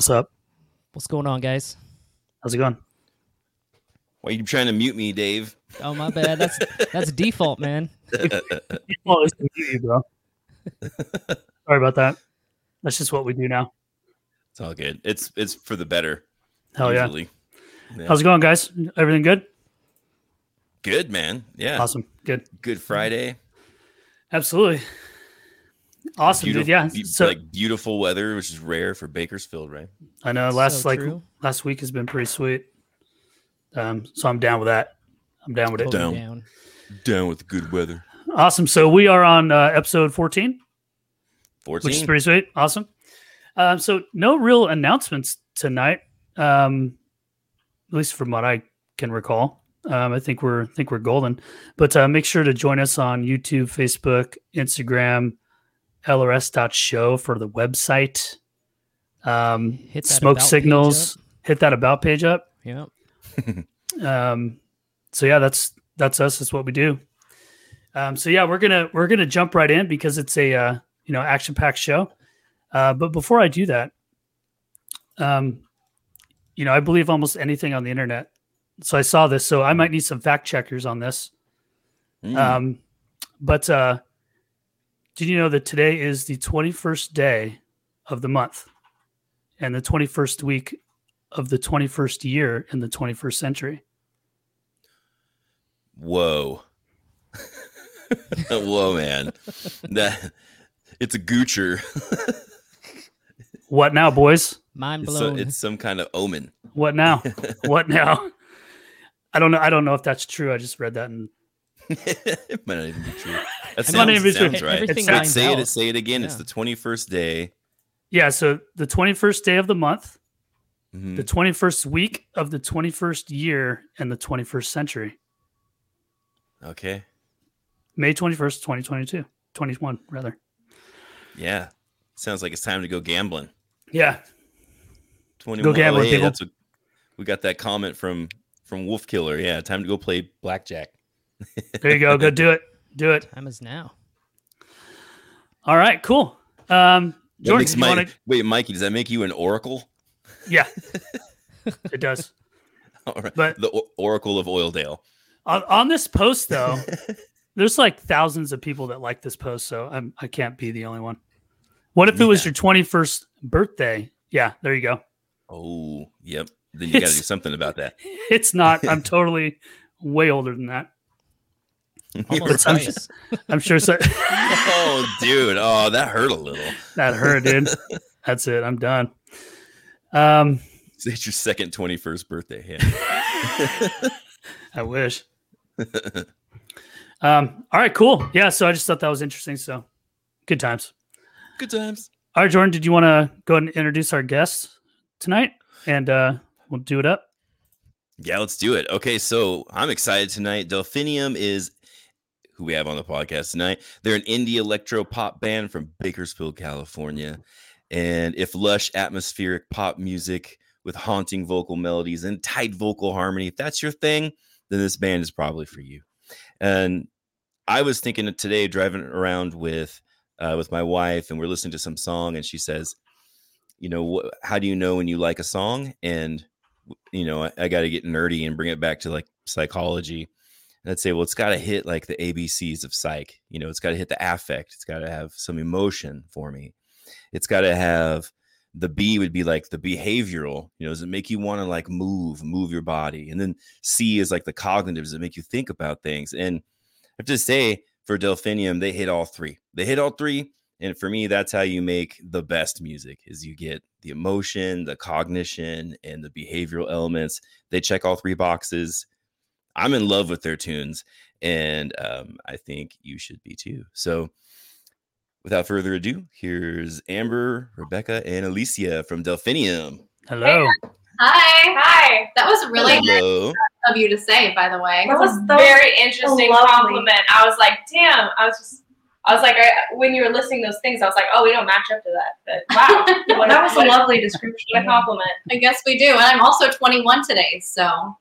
What's up? What's going on, guys? How's it going? Why are you trying to mute me, Dave? Oh my bad. That's that's default, man. Well, it's to mute you, bro. Sorry about that. That's just what we do now. It's all good. It's it's for the better. Hell yeah. Yeah. How's it going, guys? Everything good? Good, man. Yeah. Awesome. Good. Good Friday. Absolutely. Awesome, Beautiful, dude. Yeah. be- So like beautiful weather, which is rare for Bakersfield, right? I know last So like true. last week has been pretty sweet. Um, so I'm down with that. I'm down with it. Totally Down. Down with the good weather. Awesome. So we are on uh, episode 14, 14. which is pretty sweet. Awesome. Um, so no real announcements tonight, um, at least from what I can recall. Um, I think we're I think we're golden. But uh, make sure to join us on YouTube, Facebook, Instagram, LRS.show for the website. Um, Hit that smoke signals. Hit that about page up. Yeah. Um, so yeah, that's that's us. That's what we do. Um, so yeah, we're gonna we're gonna jump right in because it's a uh, you know action packed show. Uh, but before I do that, um, you know I believe almost anything on the internet. So I saw this, so I might need some fact checkers on this. Mm. Um, but uh, did you know that today is the twenty first day of the month, and the twenty first week of the twenty first year in the twenty first century? Whoa. Whoa, man. That it's a goocher. What now, boys? Mind It's, so, blown. it's some kind of omen. What now? what now? I don't know. I don't know if that's true. I just read that and it might not even be true. That might not sounds, even be true. right. Everything lines say out. it. Say it again. It's the twenty-first day. yeah. So the twenty first day of the month, Mhm. the twenty first week of the twenty first year, and the twenty first century. Okay. May twenty first, 2022. 21 rather. Yeah. Sounds like it's time to go gambling. Yeah. 21. gambling, hey, people. that's what- we got that comment from from Wolf Killer. Yeah, time to go play blackjack. There you go. Go do it. Do it. Time is now. All right. Cool. Um, Jordan, makes do you my- want to? Wait, Mikey, does that make you an oracle? Yeah. it does. All right. But- the Oracle of Oildale. On, on this post though, there's like thousands of people that like this post, so I'm I can't be the only one. What if it was your 21st birthday? Yeah, there you go. Oh, yep. Then you got to do something about that. It's not. I'm totally way older than that. Almost I'm twice. I'm sure so, oh, dude. Oh, that hurt a little. that hurt, dude. That's it. I'm done. Um, It's your second 21st birthday. Yeah. I wish. Um, all right, cool. Yeah, so I just thought that was interesting. So good times. Good times. All right, Jordan, did you want to go ahead and introduce our guests tonight? And uh we'll do it up. Yeah, let's do it. Okay, so I'm excited tonight. Delphinium is who we have on the podcast tonight. They're an indie electro pop band from Bakersfield, California. And if lush atmospheric pop music with haunting vocal melodies and tight vocal harmony, if that's your thing, then this band is probably for you. And I was thinking today driving around with uh, with my wife, and we're listening to some song, and she says, "You know, wh- how do you know when you like a song?" And you know, I, I got to get nerdy and bring it back to like psychology. And I'd say, well, it's got to hit like the ABCs of psych. You know, it's got to hit the affect. It's got to have some emotion for me. It's got to have the B would be like the behavioral. You know, does it make you want to like move, move your body? And then C is like the cognitive. Does it make you think about things? And I have to say, for Delphinium, they hit all three. They hit all three. And for me, that's how you make the best music is you get the emotion, the cognition, and the behavioral elements. They check all three boxes. I'm in love with their tunes, and um, I think you should be too. So, without further ado, here's Amber, Rebecca, and Alicia from Delphinium. Hello. Hi. Hi. That was really nice of you to say, by the way. That was That was very interesting lovely. compliment. I was like, damn. I was just I was like, I, when you were listing those things, I was like, oh, we don't match up to that. But wow, Well, that was a lovely description. What a compliment. I guess we do. And I'm also 21 today, so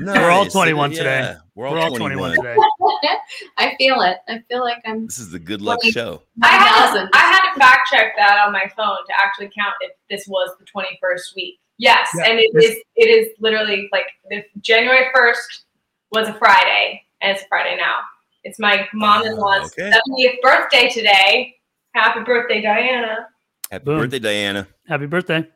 We're all 21 Yeah, today. We're all, We're all 21. 21 today. I feel it. I feel like I'm This is the good luck Twenty- show. I had, to, I had to fact check that on my phone to actually count if this was the 21st week. Yes, Yeah, and it this- is. It is literally like if January 1st was a Friday, and it's a Friday now. It's my mom-in-law's Okay. 70th birthday today. Happy birthday, Diana! Happy Boom. birthday, Diana. Happy birthday.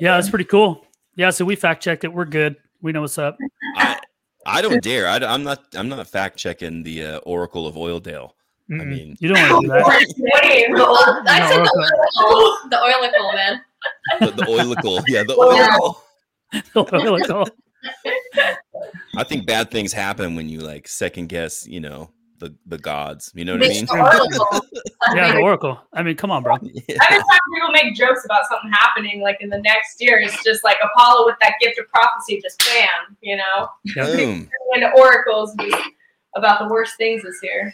Yeah, that's pretty cool. Yeah, so we fact checked it. We're good. We know what's up. I I don't dare. I, am not. I'm not fact checking the uh, Oracle of Oildale. Mm-mm. mean- you don't want to do that. Wait, the old, I No, said okay. the oil, the oilicle, man. The, the oilicle. Yeah, the Yeah. oilicle. Like, oh, I think bad things happen when you like second guess. You know the the gods. You know what Bitch, the I mean? oilicle. yeah, the Oracle. I mean, come on, bro. Yeah. Every time people make jokes about something happening, like in the next year, it's just like Apollo with that gift of prophecy, just bam, you know. Yeah. Boom. And oracles about the worst things this year.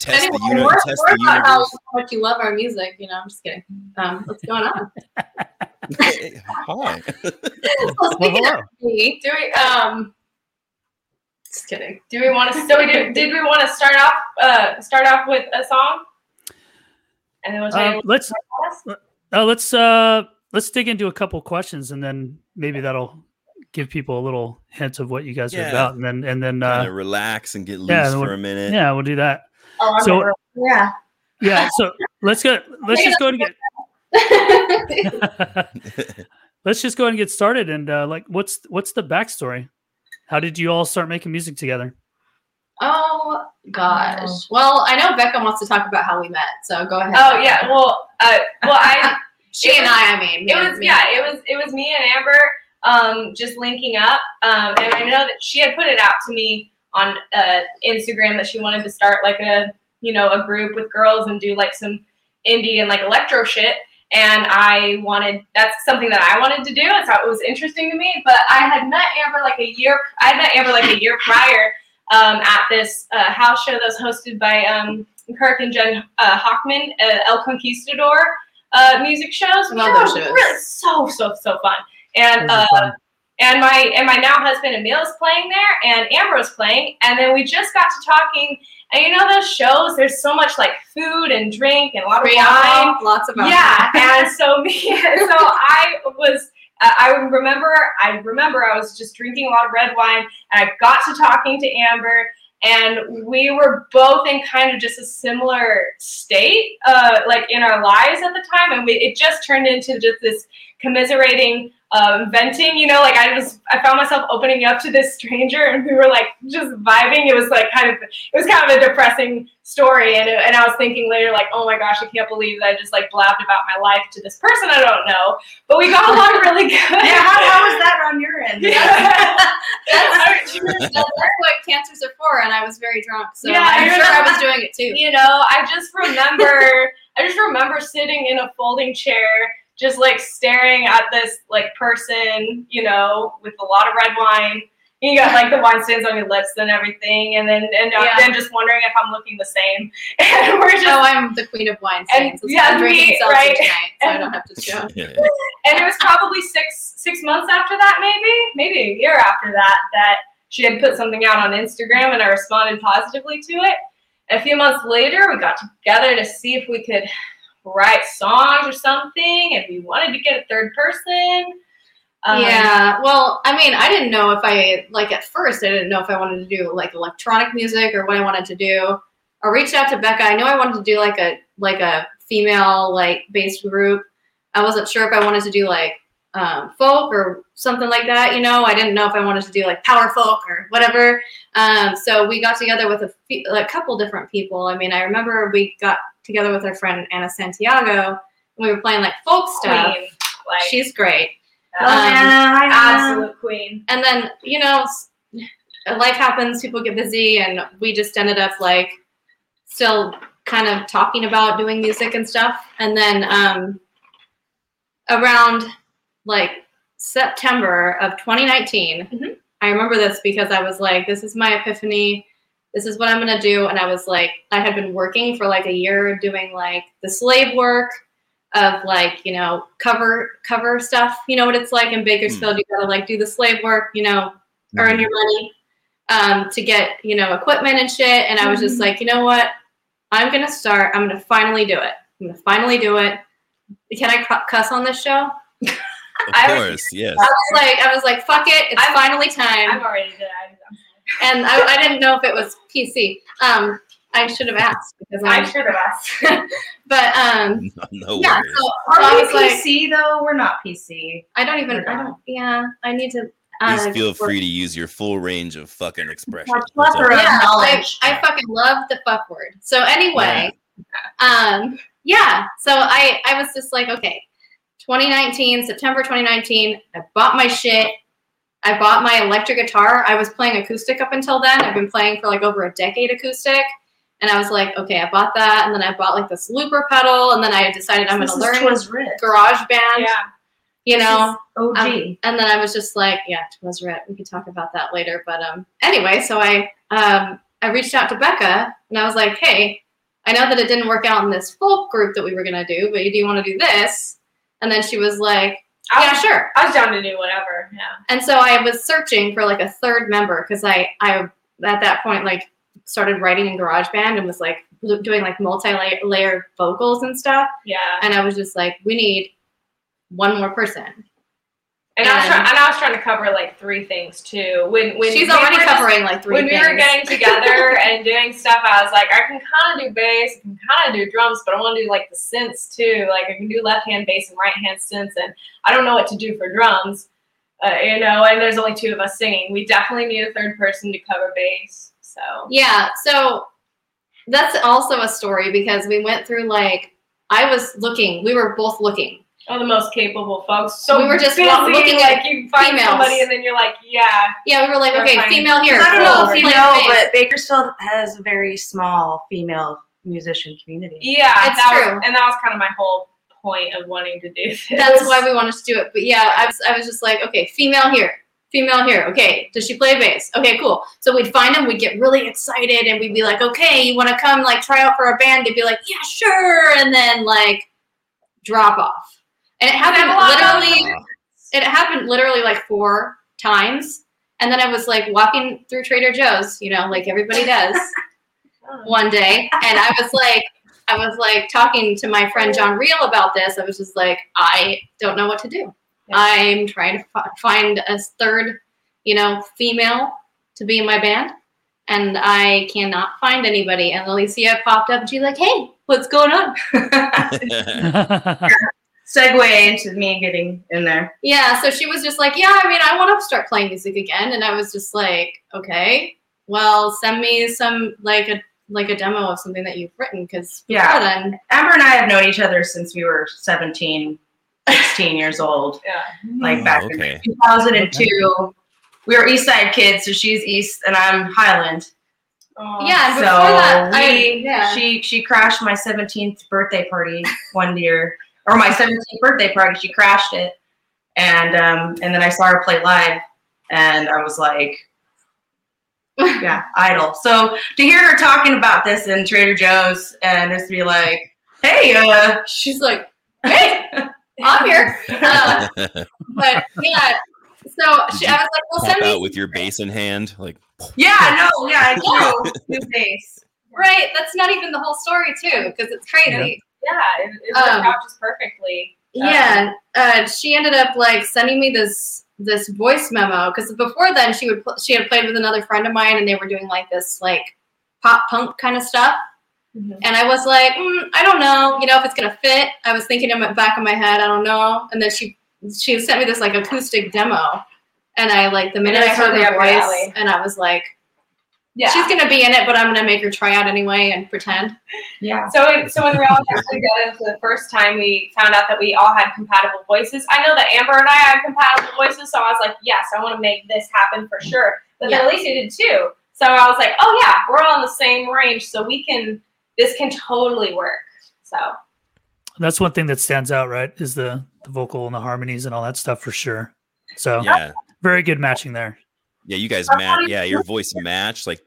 Test Anyway, the, uni- we're, test we're the about how much you love our music. You know, I'm just kidding. Um, what's going on? Hi. so Well, speaking hello. of me, do we um um, just kidding. do we want to so we did, did we want to start off uh start off with a song? And then we'll tell Um, you let's uh, let's uh let's dig into a couple questions and then maybe that'll give people a little hint of what you guys are about and then and then kind uh of relax and get loose yeah, for we'll- a minute. yeah we'll do that oh, so- gonna- yeah. yeah so let's go let's just go to get let's just go ahead and get started and uh like what's what's the backstory how did you all start making music together oh gosh. Well, I know Becca wants to talk about how we met, so go ahead. Oh yeah, well uh well I she and I. I mean, it me- was me. yeah it was it was me and amber um just linking up um and i know that she had put it out to me on uh instagram that she wanted to start like a you know a group with girls and do like some indie and like electro shit and i wanted that's something that i wanted to do and so it was interesting to me but i had met amber like a year i had met amber like a year prior um, at this uh, house show that was hosted by um, kirk and jen uh, hockman uh, el conquistador uh, music shows. Love those shows. Really so so so fun. And uh, and my and my now husband Emil is playing there, and Amber was playing, and then we just got to talking. And you know those shows? There's so much like food and drink and a lot of wine. lots of Yeah, alcohol. and so me, so I was. Uh, I remember. I remember. I was just drinking a lot of red wine, and I got to talking to Amber, and we were both in kind of just a similar state, uh, like in our lives at the time, and we, it just turned into just this commiserating, um, venting. You know, like I was, I found myself opening up to this stranger, and we were like just vibing. It was like kind of, it was kind of a depressing story, and and I was thinking later, like, oh my gosh, I can't believe that I just like blabbed about my life to this person I don't know, but we got along really good. Yeah, how, how was that on your end? That's, that's what cancers are for, and I was very drunk, so Yeah, I'm I sure I was doing it too. you know, I just remember, I just remember sitting in a folding chair, just like staring at this like person, you know, with a lot of red wine. You got like the wine stains on your lips and everything, and then and uh, Yeah. then just wondering if I'm looking the same. And we're just Oh, I'm the queen of wine stains. That's yeah, I'm drinking me, seltzer right? tonight, so I don't have to show. Yeah. and it was probably six six months after that, maybe maybe a year after that, that she had put something out on Instagram, and I responded positively to it. A few months later, we got together to see if we could write songs or something, and we wanted to get a third person. Um, yeah, well, I mean, I didn't know if I like at first. I didn't know if I wanted to do like electronic music or what I wanted to do. I reached out to Becca. I knew I wanted to do like a like a female like based group. I wasn't sure if I wanted to do like um, folk or something like that. You know, I didn't know if I wanted to do like power folk or whatever. Um, so we got together with a couple different people. I mean, I remember we got together with our friend Anna Santiago. And we were playing like folk stuff. queen, like She's great. uh, um, absolute queen. and then you know life happens people get busy and we just ended up like still kind of talking about doing music and stuff and then um around like september of 2019 Mhm. i remember this because i was like this is my epiphany this is what I'm gonna do. And I was like, I had been working for like a year doing like the slave work of like, you know, cover cover stuff. You know what it's like in Bakersfield. Hmm. You gotta like do the slave work, you know, hmm. earn your money um, to get, you know, equipment and shit. And I was just hmm. like, you know what? I'm gonna start. I'm gonna finally do it. I'm gonna finally do it. Can I cu- cuss on this show? Of I was- course, yes. I was like, I was like, fuck it, it's I'm- finally time. I'm already dead. I'm and I, I didn't know if it was PC. Um, I should have asked because I I'm. should have asked. But um, no yeah. worries. So, so Are I we was like, PC though? We're not PC. I don't even. I don't. Yeah, I need to. Uh, Please feel free to use your full range of fucking expression. Plethora of Yeah, I, knowledge. I fucking love the fuck word. So anyway, um, yeah. So I I was just like, okay, 2019, September 2019. I bought my shit. I bought my electric guitar. I was playing acoustic up until then. I've been playing for like over a decade acoustic. And I was like, okay, I bought that, and then I bought like this looper pedal, and then I decided I'm gonna learn Twas GarageBand. yeah. You know, OG. um, and then I was just like, yeah, was right. We could talk about that later. But um, anyway, so I um, I reached out to Becca and I was like, hey, I know that it didn't work out in this folk group that we were gonna do, but do you want to do this? And then she was like, I yeah, was, sure. I was down to do whatever. Yeah. And so I was searching for like a third member because I I at that point like started writing in GarageBand and was like doing like multi-layered vocals and stuff. Yeah. And I was just like, we need one more person. And I was trying. And I was trying to cover like three things too. When when She's we already were just- covering like three when things. we were getting together and doing stuff, I was like, I can kind of do bass, I can kind of do drums, but I want to do like the synths too. Like I can do left hand bass and right hand synths, and I don't know what to do for drums. Uh, you know, and there's only two of us singing. We definitely need a third person to cover bass. So Yeah, so that's also a story because we went through like I was looking, we were both looking. All the most capable folks. So We were just busy, looking like at you find females. somebody, and then you're like, yeah, Yeah, we were like, okay, female here. I don't know if you know, but Bakersfield has a very small female musician community. yeah. It's true. Was, and that was kind of my whole point of wanting to do this. that's why we wanted to do it. But yeah, I was I was just like, okay, female here. Female here. Okay. Does she play bass? Okay, cool. So we'd find them, we'd get really excited and we'd be like, okay, you want to come like try out for our band? They'd be like, yeah, sure. And then like drop off. And it happened a lot of- literally it happened literally like four times. And then I was like walking through Trader Joe's, you know, like everybody does one day. And I was like, I was like talking to my friend John Reel about this. I was just like, I don't know what to do. I'm trying to fi- find a third, you know, female to be in my band. And I cannot find anybody. And Alicia popped up and she's like, hey, what's going on? Segue into me getting in there. Yeah, so she was just like, "Yeah, I mean, I want to start playing music again," and I was just like, "Okay, well, send me some like a like a demo of something that you've written because Yeah. then Amber and I have known each other since we were 17, 16 years old. Yeah. Like Oh, back okay. in 2002. We were East Side kids, so she's East and I'm Highland. Oh. yeah, so before that, I yeah, she she crashed my 17th birthday party one year, or my 17th birthday party. She crashed it, and um, and then I saw her play live, and I was like, yeah, idol. So to hear her talking about this in Trader Joe's, and just be like, hey, uh, she's like, "Hey, I'm here," uh, but yeah. So she, I was like, "Well, Pop send me with your bass in hand, like yeah, no, yeah, I do new bass. right." That's not even the whole story, too, because it's crazy. Yeah, it, it worked Um, out just perfectly. Yeah, uh, she ended up like sending me this this voice memo because before then she would pl- she had played with another friend of mine and they were doing like this like pop punk kind of stuff. Mhm. and I was like mm, I don't know you know if it's gonna fit. I was thinking in the back of my head I don't know. And then she she sent me this like acoustic demo. And I like the minute I heard her voice and I was like Yeah. she's gonna be in it but I'm gonna make her try out anyway and pretend Yeah, So, it, so when we all got together for the first time, we found out that we all had compatible voices. I know that Amber and I had compatible voices, so I was like, yes, I want to make this happen for sure. But Yeah. then Alicia did too. So I was like, oh yeah, we're all in the same range, so we can. This can totally work. So That's one thing that stands out, right? Is the the vocal and the harmonies and all that stuff for sure. So yeah, very good matching there. Yeah. You guys match. Yeah, your voice matched like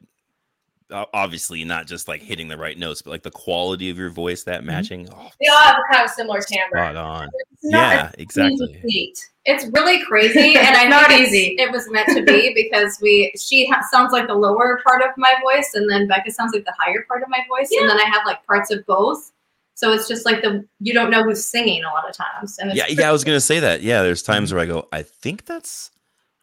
obviously not just like hitting the right notes, but like the quality of your voice that mm-hmm. matching. Oh, They all have kind of similar timbre. spot on. Yeah, exactly. easy. It's really crazy, and I Not it's- easy. It was meant to be because we she ha- sounds like the lower part of my voice, and then Becca sounds like the higher part of my voice, and then I have like parts of both. So it's just like the you don't know who's singing a lot of times, and it's Yeah, yeah, I was gonna say that. Yeah, there's times mm-hmm. where I go, I think that's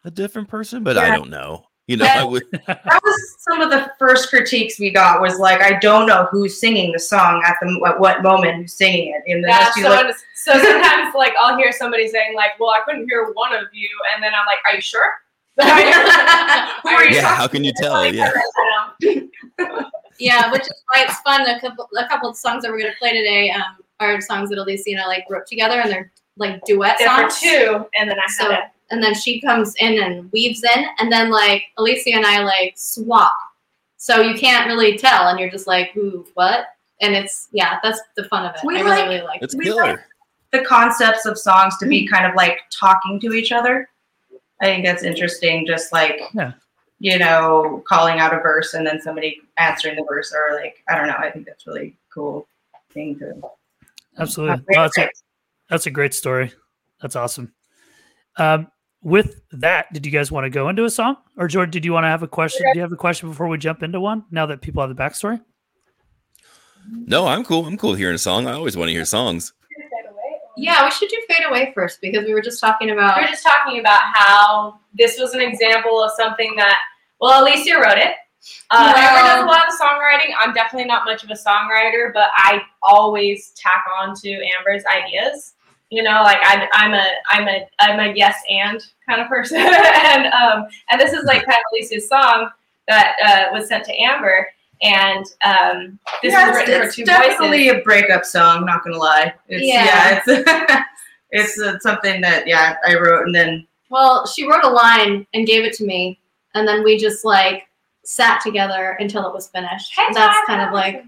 a different person, but I don't know. You know, I would. that was some of the first critiques we got was like I don't know who's singing the song at the at what moment who's singing it and then Yeah, so, look- it's- so sometimes like I'll hear somebody saying like, "Well, I couldn't hear one of you," and then I'm like, "Are you sure?" Who are you Yeah, how can you tell? Like, Yeah. yeah, which is why it's fun. A couple a couple of songs that we're gonna play today um, are songs that Alicia and I like wrote together, and they're like duet There for songs. two, and then I So- it. And then she comes in and weaves in, and then like Alicia and I like swap. So you can't really tell, and you're just like, "Who? What?" And it's yeah, that's the fun of it. We I really, like- really like. It's We killer. the concepts of songs to be kind of like talking to each other. I think that's interesting. Just like Yeah. you know, calling out a verse and then somebody answering the verse, or like I don't know. I think that's really cool thing to. Absolutely. Well, that's a that's a great story. That's awesome. Um, with that, did you guys want to go into a song, or Jordan? Did you want to have a question? Do you have a question before we jump into one? Now that people have the backstory. No, I'm cool. I'm cool hearing a song. I always want to hear songs. Yeah, we should do fade away first because we were just talking about We about. were just talking about how this was an example of something that, well, Alicia wrote it. Uh, Well- Amber does a lot of songwriting. I'm definitely not much of a songwriter, but I always tack on to Amber's ideas. You know, like I'm, I'm a, I'm a, I'm a yes and kind of person, and um, and this is like kind of Alicia's song that uh, was sent to Amber, and um, this yeah, is written it's for two definitely voices. a breakup song. Not gonna lie. It's, Yeah. yeah. it's it's uh, something that yeah I wrote and then Well, she wrote a line and gave it to me, and then we just like sat together until it was finished. Hey, that's kind of like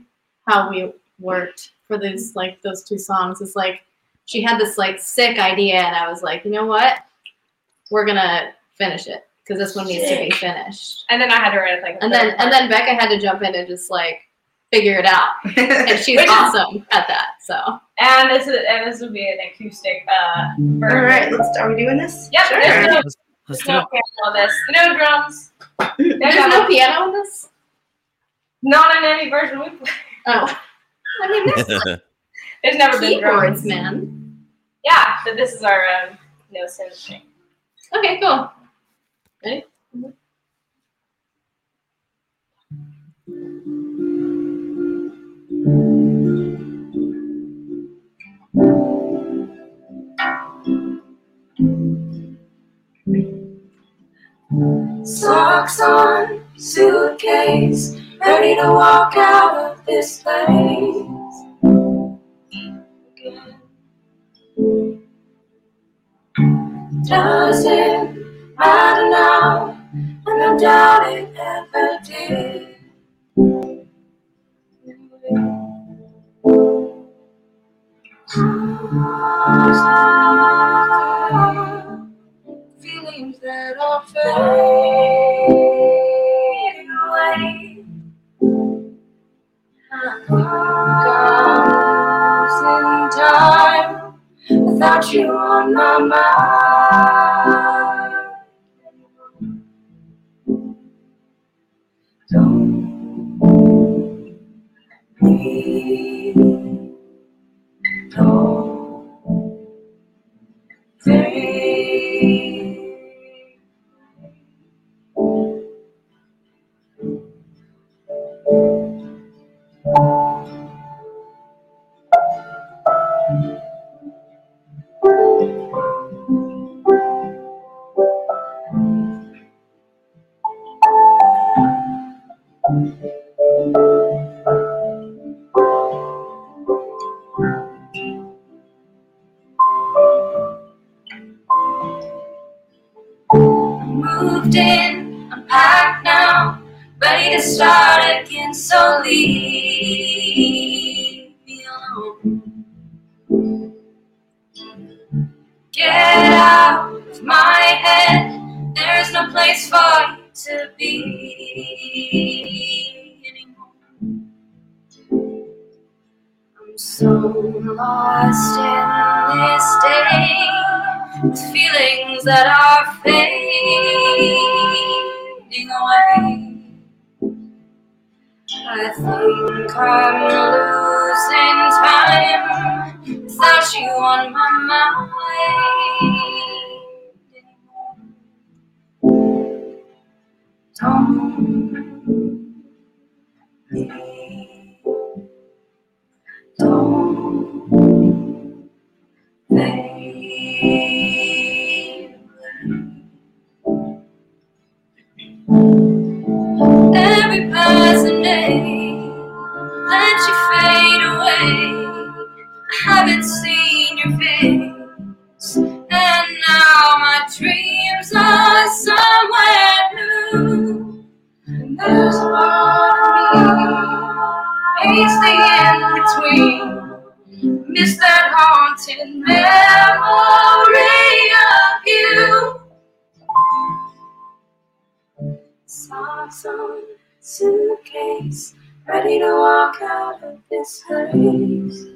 how we worked for these like those two songs. It's like she had this like sick idea, and I was like, you know what, we're gonna finish it because this one needs to be finished. And then I had to write like, a And third then and then Becca had to jump in and just like figure it out, and she's Which is- awesome at that. So and this is and this would be an acoustic uh, all version. right. Let's are we doing this? Yep, Sure. there's no, let's, let's no piano on this. No drums. there's no piano in this. Not in any version we play. Oh, I mean, there's There's never been keyboards, drums. man. Yeah, but this is our um, no synth thing. Okay, cool. Ready? Socks on, suitcase, ready to walk out of this place. Does on feelings that are fading away. I think I'm losing time without you on my mind. Don't leave. Don't fade Every passing day let you fade away. I haven't seen your face, and now my dreams are somewhere new. And there's a part of me, it's the in between. Miss that haunting memory of you. Socks on, suitcase, ready to walk out of this place.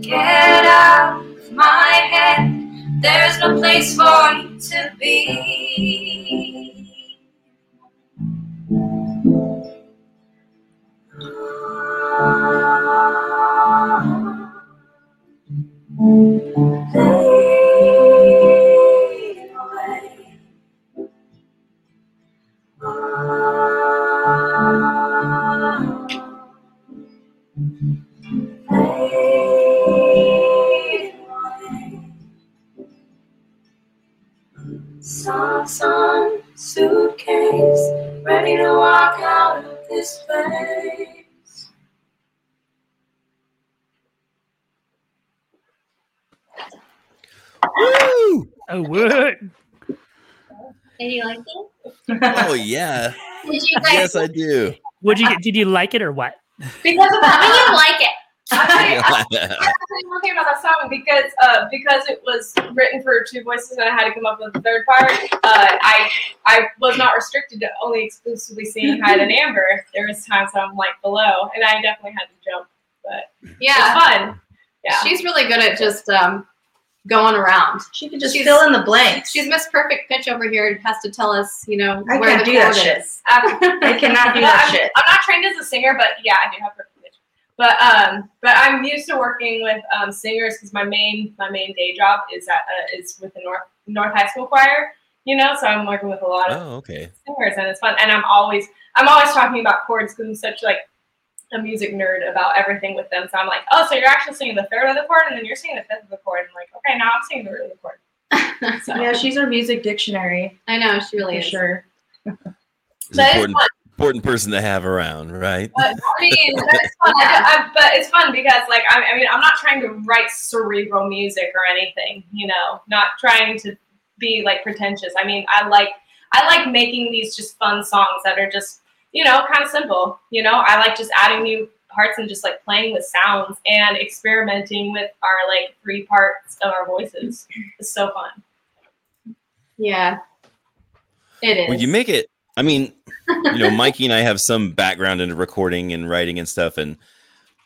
Get out of my head, there's no place for you to be. Socks on, suitcase, ready to walk out of this place. Woo! Oh, what? Did you like it? Oh yeah. Did you like Yes, I do. Would you? Did you like it or what? Because of How do that. you like it? I'll tell you, I'll tell you one thing about that song because uh, because it was written for two voices and I had to come up with a third part. Uh, I I was not restricted to only exclusively singing Hyde and Amber. There was times I'm like below, and I definitely had to jump, but Yeah, it's fun. Yeah. she's really good at just um, going around. She could just She's- fill in the blanks. She's Miss Perfect Pitch over here and has to tell us, you know, I where can't the do that chord shit. is. I, I cannot do No, that I'm, shit. I'm not trained as a singer, but yeah, I do have perfect pitch. But um, but I'm used to working with um, singers because my main my main day job is at uh, is with the North North High School Choir. You know, so I'm working with a lot of Oh, okay. singers, and it's fun. And I'm always I'm always talking about chords because I'm such like a music nerd about everything with them. So I'm like, oh, so you're actually singing the third of the chord, and then you're singing the fifth of the chord. I'm like, okay, now I'm singing the root of the chord. So Yeah, she's our music dictionary I know she really for is. sure. It's an But it's important, important person to have around, right? But I mean, but it's fun. I, I, but it's fun because, like, I, I mean, I'm not trying to write cerebral music or anything. You know, not trying to be like pretentious. I mean, I like I like making these just fun songs that are just you know kind of simple. You know, I like just adding new parts and just like playing with sounds and experimenting with our like three parts of our voices. It's so fun. Yeah, it is. When you make it, I mean, you know, Mikey and I have some background in recording and writing and stuff, and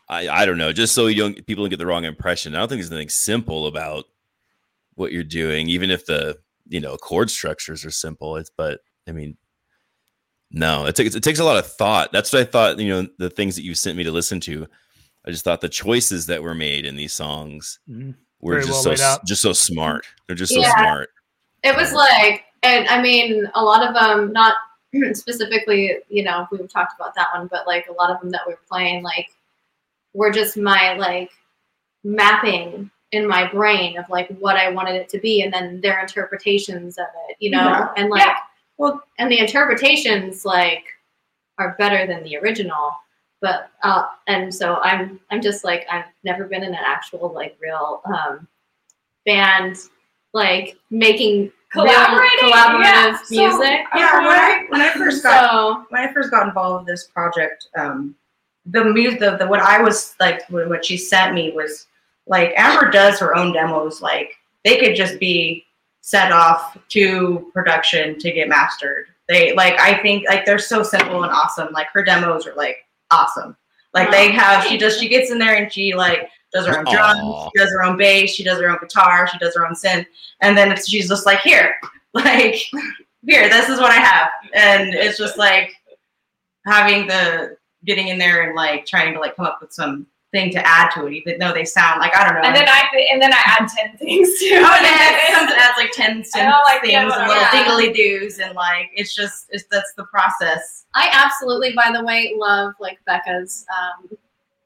I, I don't know, just so you don't people don't get the wrong impression. I don't think there's anything simple about what you're doing, even if the you know chord structures are simple. It's but I mean, no, it takes it takes a lot of thought. That's what I thought. You know, the things that you sent me to listen to, I just thought the choices that were made in these songs Mhm. were Very just well so just so smart. They're just Yeah. so smart. It was like, and I mean, a lot of them, not specifically, you know, we've talked about that one, but like a lot of them that we were playing, like, were just my like mapping in my brain of like what I wanted it to be, and then their interpretations of it, you know, Yeah. and like, Yeah. Well- and the interpretations like are better than the original. But uh, and so I'm I'm just like I've never been in an actual like real um, band like making Collaborating, collaborative yeah. So, music. Yeah, when I when I first got So when I first got involved with this project, um, the music, the, the what I was like, what what she sent me was like Amber does her own demos. Like they could just be set off to production to get mastered. They like I think like they're so simple and awesome. Like her demos are like awesome. Like they have she just she gets in there and she like does her own drums, Aw. she does her own bass, she does her own guitar, she does her own synth, and then it's, she's just like here, like here, this is what I have, and it's just like having the getting in there and like trying to like come up with some thing to add to it, even though they sound like I don't know. And then I and then I add ten things to. Oh, and then something that's like ten I don't like things the and little one. dingly doos and like it's just it's that's the process. I absolutely, by the way, love like Becca's um,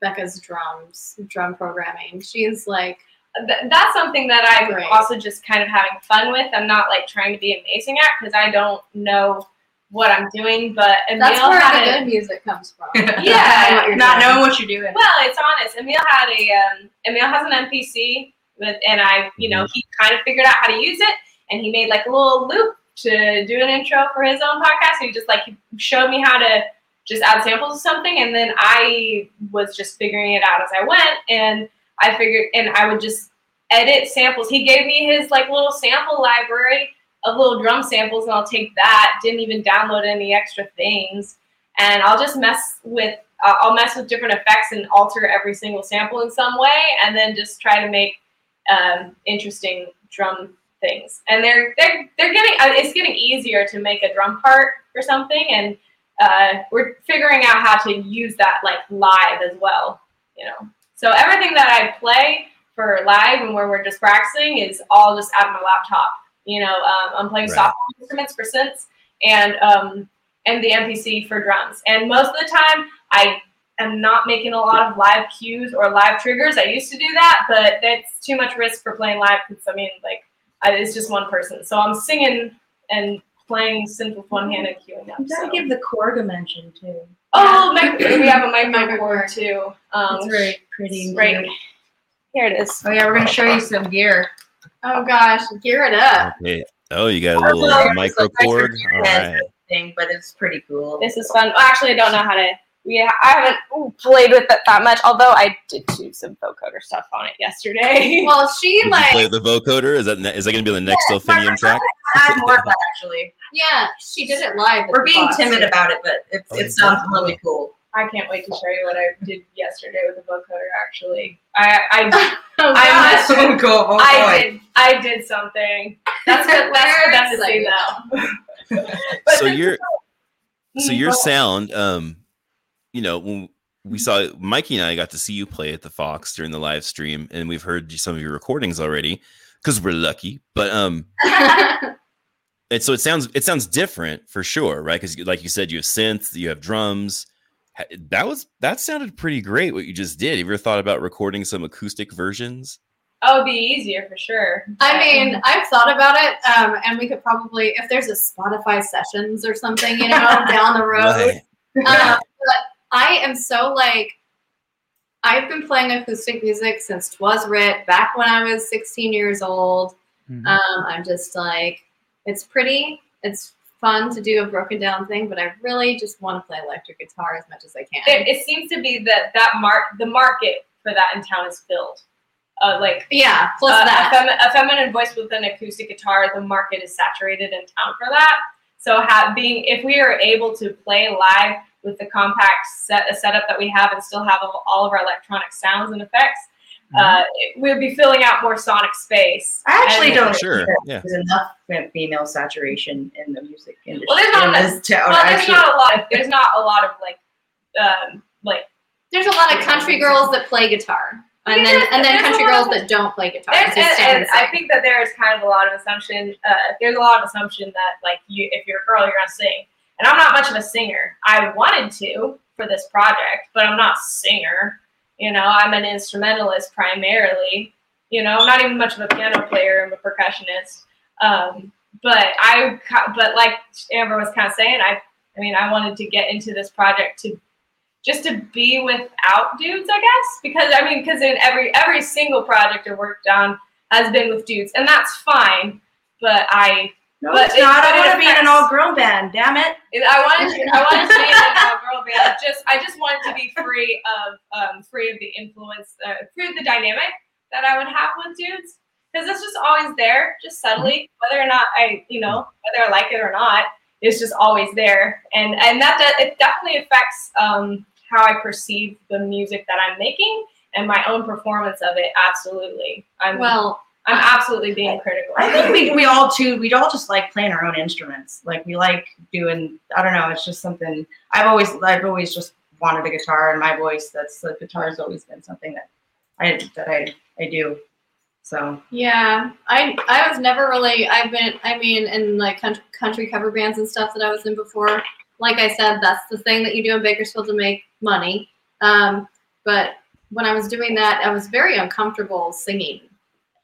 Becca's drums, drum programming. She's like, Th- that's something that I'm Great. also just kind of having fun with. I'm not like trying to be amazing at because I don't know what I'm doing. But Emil that's where had the a, good music comes from. Yeah, not doing. knowing what you're doing. well, it's honest. Emil had a um, Emil has an MPC with, and I, you know, he kind of figured out how to use it, and he made like a little loop to do an intro for his own podcast. He just like he showed me how to just add samples of something, and then I was just figuring it out as I went, and I figured, and I would just edit samples. He gave me his like little sample library of little drum samples, and I'll take that. Didn't even download any extra things, and I'll just mess with. Uh, I'll mess with different effects and alter every single sample in some way, and then just try to make um, interesting drum things. And they're they're they're getting uh, it's getting easier to make a drum part or something, and uh, we're figuring out how to use that like live as well. You know, so everything that I play for live and where we're just practicing is all just out of my laptop. You know, um, I'm playing Right. software instruments for synths and um, and the MPC for drums. And most of the time, I am not making a lot of live cues or live triggers. I used to do that, but that's too much risk for playing live because I mean, like, I, it's just one person. So I'm singing and playing synth with one hand and cueing up. You gotta so. give the core dimension too. Oh, mic- we have a micro microKORG cord. too. Um, It's very pretty. right here it is. Oh yeah, we're gonna show you some gear. Oh gosh, gear it up. Okay. Oh, you got a little little- micro it's like cord. micro All cord. right. Thing, but it's pretty cool. This is fun. Well, actually, I don't know how to. We I haven't played with it that much. Although I did do some vocoder stuff on it yesterday. Well, she Did you play like, the vocoder? Is that ne- is that going to be the next Delphinium track? Add more of that actually. yeah, she did it live. We're being box. timid about it, but it, Oh, it you sounds did? really cool. I can't wait to show you what I did yesterday with the vocoder. Actually, I I Oh, I gosh. Oh, cool. Oh, I boy. did I did something. That's good. That's for them to see now. But So this is you're so- so your sound, um, you know, when we saw Mikey and I got to see you play at the Fox during the live stream, and we've heard some of your recordings already because we're lucky. But um, and so it sounds it sounds different for sure, right? Because like you said, you have synths, you have drums. That was that sounded pretty great. What you just did. Have you ever thought about recording some acoustic versions? Oh, it'd be easier for sure. I mean, I've thought about it, um, and we could probably, if there's a Spotify sessions or something, you know, down the road. Right. Um, but I am so like, I've been playing acoustic music since Twas Writ, back when I was 16 years old. Mhm. Um, I'm just like, it's pretty, it's fun to do a broken down thing, but I really just want to play electric guitar as much as I can. it, it seems to be that that mark the market for that in town is filled. Uh, like yeah, plus uh, that. A, femi- a feminine voice with an acoustic guitar, the market is saturated in town for that. So, ha- being if we are able to play live with the compact set a setup that we have and still have all all of our electronic sounds and effects, uh, it- we'd be filling out more sonic space. I actually And- don't Sure, think yeah. There's enough female saturation in the music industry. Well, there's not in this town, Well, there's actually. not a lot. Of, there's not a lot of like, um, like There's a lot of country girls that play guitar, and Yeah, then and then country girls of- that don't play guitar. And, and I think that there is kind of a lot of assumption. Uh, there's a lot of assumption that like you, if you're a girl, you're gonna sing. And I'm not much of a singer. I wanted to for this project, but I'm not a singer. You know, I'm an instrumentalist primarily. You know, I'm not even much of a piano player. I'm a percussionist. Um, but I, but like Amber was kind of saying, I, I mean, I wanted to get into this project to just to be without dudes, I guess, because I mean, because in every every single project I worked on has been with dudes, and that's fine. But I No, But it's it- not. but I it want to be in an all-girl band. Damn it! I wanted to I wanted to be in an all girl band. Just I just wanted to be free of um free of the influence, uh, free of the dynamic that I would have with dudes. because it's just always there, just subtly, whether or not I, you know, whether I like it or not, it's just always there, and and that de- it definitely affects um, how I perceive the music that I'm making and my own performance of it. Absolutely, I'm Well, I'm absolutely being critical. I think we, we all too we all just like playing our own instruments. Like we like doing I don't know, it's just something I've always I've always just wanted a guitar and my voice. That's the guitar has always been something that I that I I do. So Yeah, I I was never really. I've been. I mean, in like country, country cover bands and stuff that I was in before. Like I said, that's the thing that you do in Bakersfield to make money. Um, but when I was doing that, I was very uncomfortable singing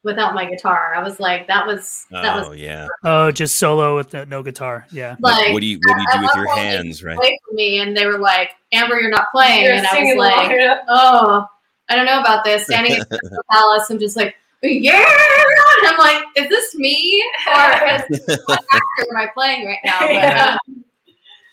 without my guitar. I was like, that was that Oh was yeah. Oh, just solo with the, no guitar. Yeah. Like, like what do you what do you at do with one your hands, right? away from me, and they were like, Amber, you're not playing, You're and I was like, along. oh, I don't know about this. Standing in the palace, I'm just like, yeah. And I'm like, is this me or is what actor am I playing right now? But, Yeah. um,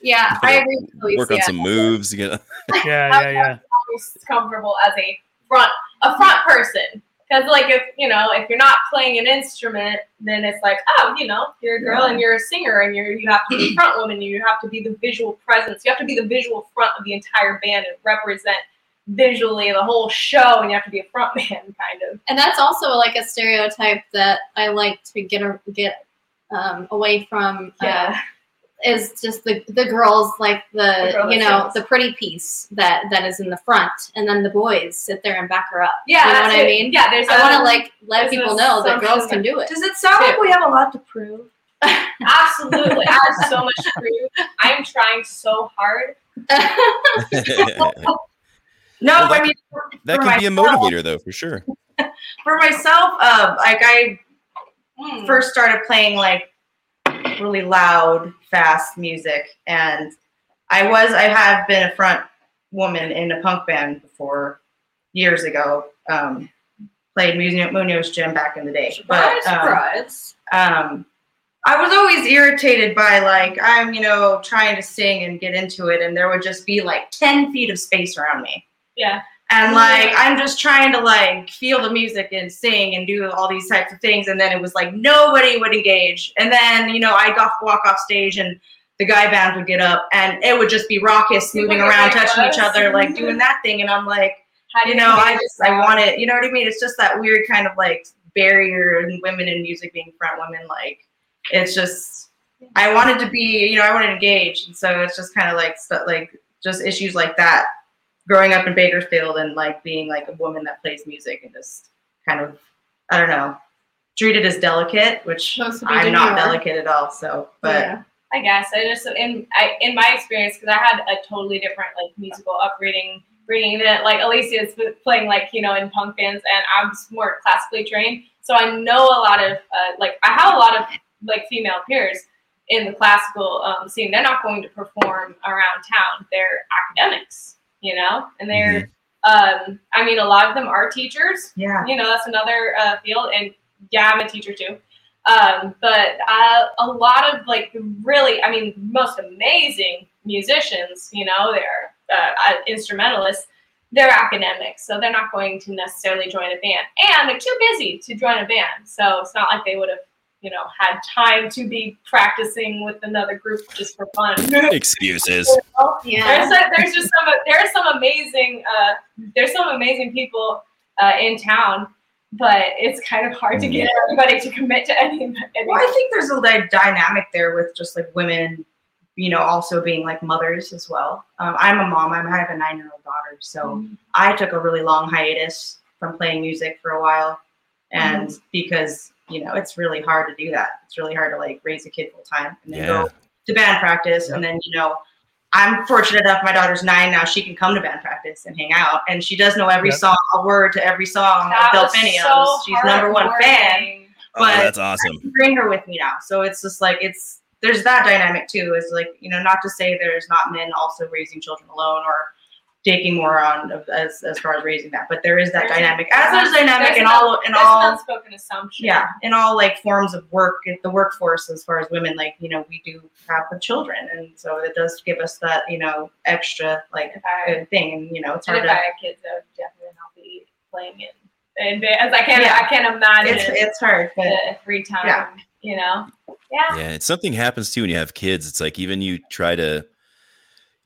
yeah, I agree with Luis, Work on yeah. some moves. You know? Yeah, yeah, yeah. most comfortable as a front a front person because like if you know if you're not playing an instrument then it's like oh you know you're a girl and you're a singer and you're you have to be front woman you have to be the visual presence. You have to be the visual front of the entire band and represent visually the whole show and you have to be a front man kind of. And that's also like a stereotype that I like to get a, get um, away from. Uh, yeah is just the the girls like the, The girl you know sings. the pretty piece that that is in the front, and then the boys sit there and back her up. yeah you know that's what I mean. yeah there's I want to like let people know that girls can do it. does it sound like we have a lot to prove? absolutely i have so much to prove i'm trying so hard that No, Well, I mean for could be a motivator though, for sure. for myself, um, like I Hmm. first started playing like really loud, fast music, and I was I have been a front woman in a punk band before years ago. Um, played Munoz, Gym back in the day, but um, surprise. um, I was always irritated by like I'm you know trying to sing and get into it, and there would just be like ten feet of space around me yeah and like I'm just trying to like feel the music and sing and do all these types of things, and then it was like nobody would engage, and then you know I'd walk off stage and the guy band would get up and it would just be raucous, moving around, touching each other, like doing that thing, and I'm like, do you know, I just I want it, you know what I mean? It's just that weird kind of like barrier and women in music being front women, like it's just I wanted to be, you know, I wanted to engage, and so it's just kind of like stu- like just issues like that. Growing up in Bakersfield and like being like a woman that plays music and just kind of, I don't know, treated as delicate, which Supposed to be I'm not delicate at all. So, but Yeah. I guess I just in I in my experience because I had a totally different like musical upbringing, bringing that like Alicia is playing like you know in punk bands and I'm more classically trained, so I know a lot of uh, like I have a lot of like female peers in the classical um, scene. They're not going to perform around town. They're academics, you know, and they're um, I mean a lot of them are teachers, yeah, you know that's another uh, field and yeah i'm a teacher too. Um, but uh, a lot of like really i mean most amazing musicians you know they're uh, uh, instrumentalists they're academics so they're not going to necessarily join a band. And they're too busy to join a band so it's not like they would have you know had time to be practicing with another group just for fun Excuses. Yeah. there's a, there's just some there are some amazing uh, there's some amazing people uh, in town, but it's kind of hard to get everybody to commit to any. any Well, I think there's a like dynamic there with just like women, you know, also being like mothers as well. Um, I'm a mom. I'm, I have a nine year old daughter, so I took a really long hiatus from playing music for a while, and because you know it's really hard to do that. It's really hard to like raise a kid full time and then Yeah. go to band practice, and then you know. I'm fortunate enough. My daughter's nine now. She can come to band practice and hang out, and she does know every Yep. song, a word to every song That of was Delphinium's. so She's number one fan heartwarming. Oh, But- that's awesome. bring her with me now. So it's just like it's there's that dynamic too. Is like you know not to say there's not men also raising children alone or taking more on as as far as raising that, but there is that There's- dynamic. As there's dynamic there's in all in There's all unspoken assumption. yeah in all like forms of work the workforce as far as women like you know we do have the children and so it does give us that you know extra like If I, thing and you know it's hard if I to had kids, I would definitely not be playing in in advance. I can't. Yeah. I can't imagine It's it's hard, but free time. Yeah. You know. Yeah. Yeah, it's something happens too when you have kids. It's like even you try to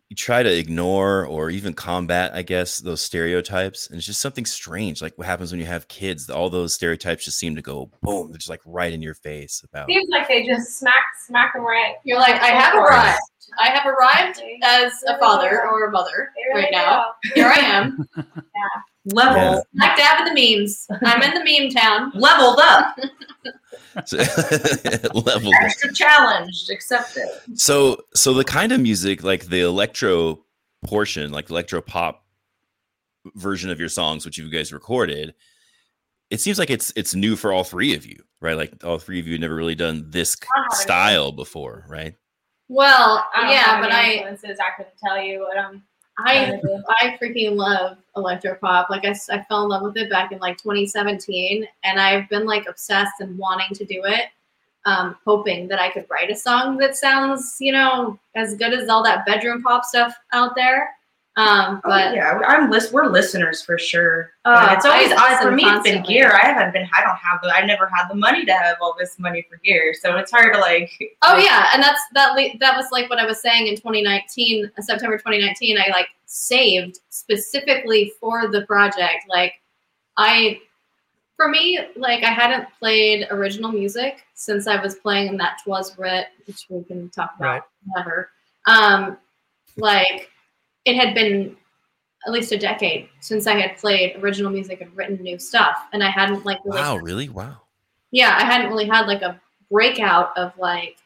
you try to ignore or even combat, I guess, those stereotypes. And it's just something strange. Like what happens when you have kids, all those stereotypes just seem to go boom, they're just like right in your face about Seems like they just smack smack them right. You're like, I have arrived. I have arrived as a father or a mother right now. Here I am, level like dab in the memes. I'm in the meme town. leveled up, So- level. extra challenged, accepted. So so the kind of music like the electro portion, like electro pop version of your songs, which you guys recorded, it seems like it's it's new for all three of you, right? Like all three of you had never really done this I haven't. style before, right? Well, I don't yeah, but I, influences. I couldn't tell you what I'm. Um, I, I freaking love electropop. Like I, I fell in love with it back in like 2017, and I've been like obsessed and wanting to do it, um, hoping that I could write a song that sounds, you know, as good as all that bedroom pop stuff out there. Um, But but Oh, yeah, I'm list. We're listeners for sure. Uh, it's always I I, for listen me. It's been gear. I haven't been. I don't have the. I never had the money to have all this money for gear, so it's hard to like. Oh yeah, and that's that. le- That was like what I was saying in 2019, uh, September 2019. I like saved specifically for the project. Like, I, for me, like I hadn't played original music since I was playing in that Twas Writ, which we can talk about Right. whenever. Um, like it had been at least a decade since I had played original music and written new stuff, and I hadn't like really Wow, really? Wow. yeah, I hadn't really had like a breakout of like,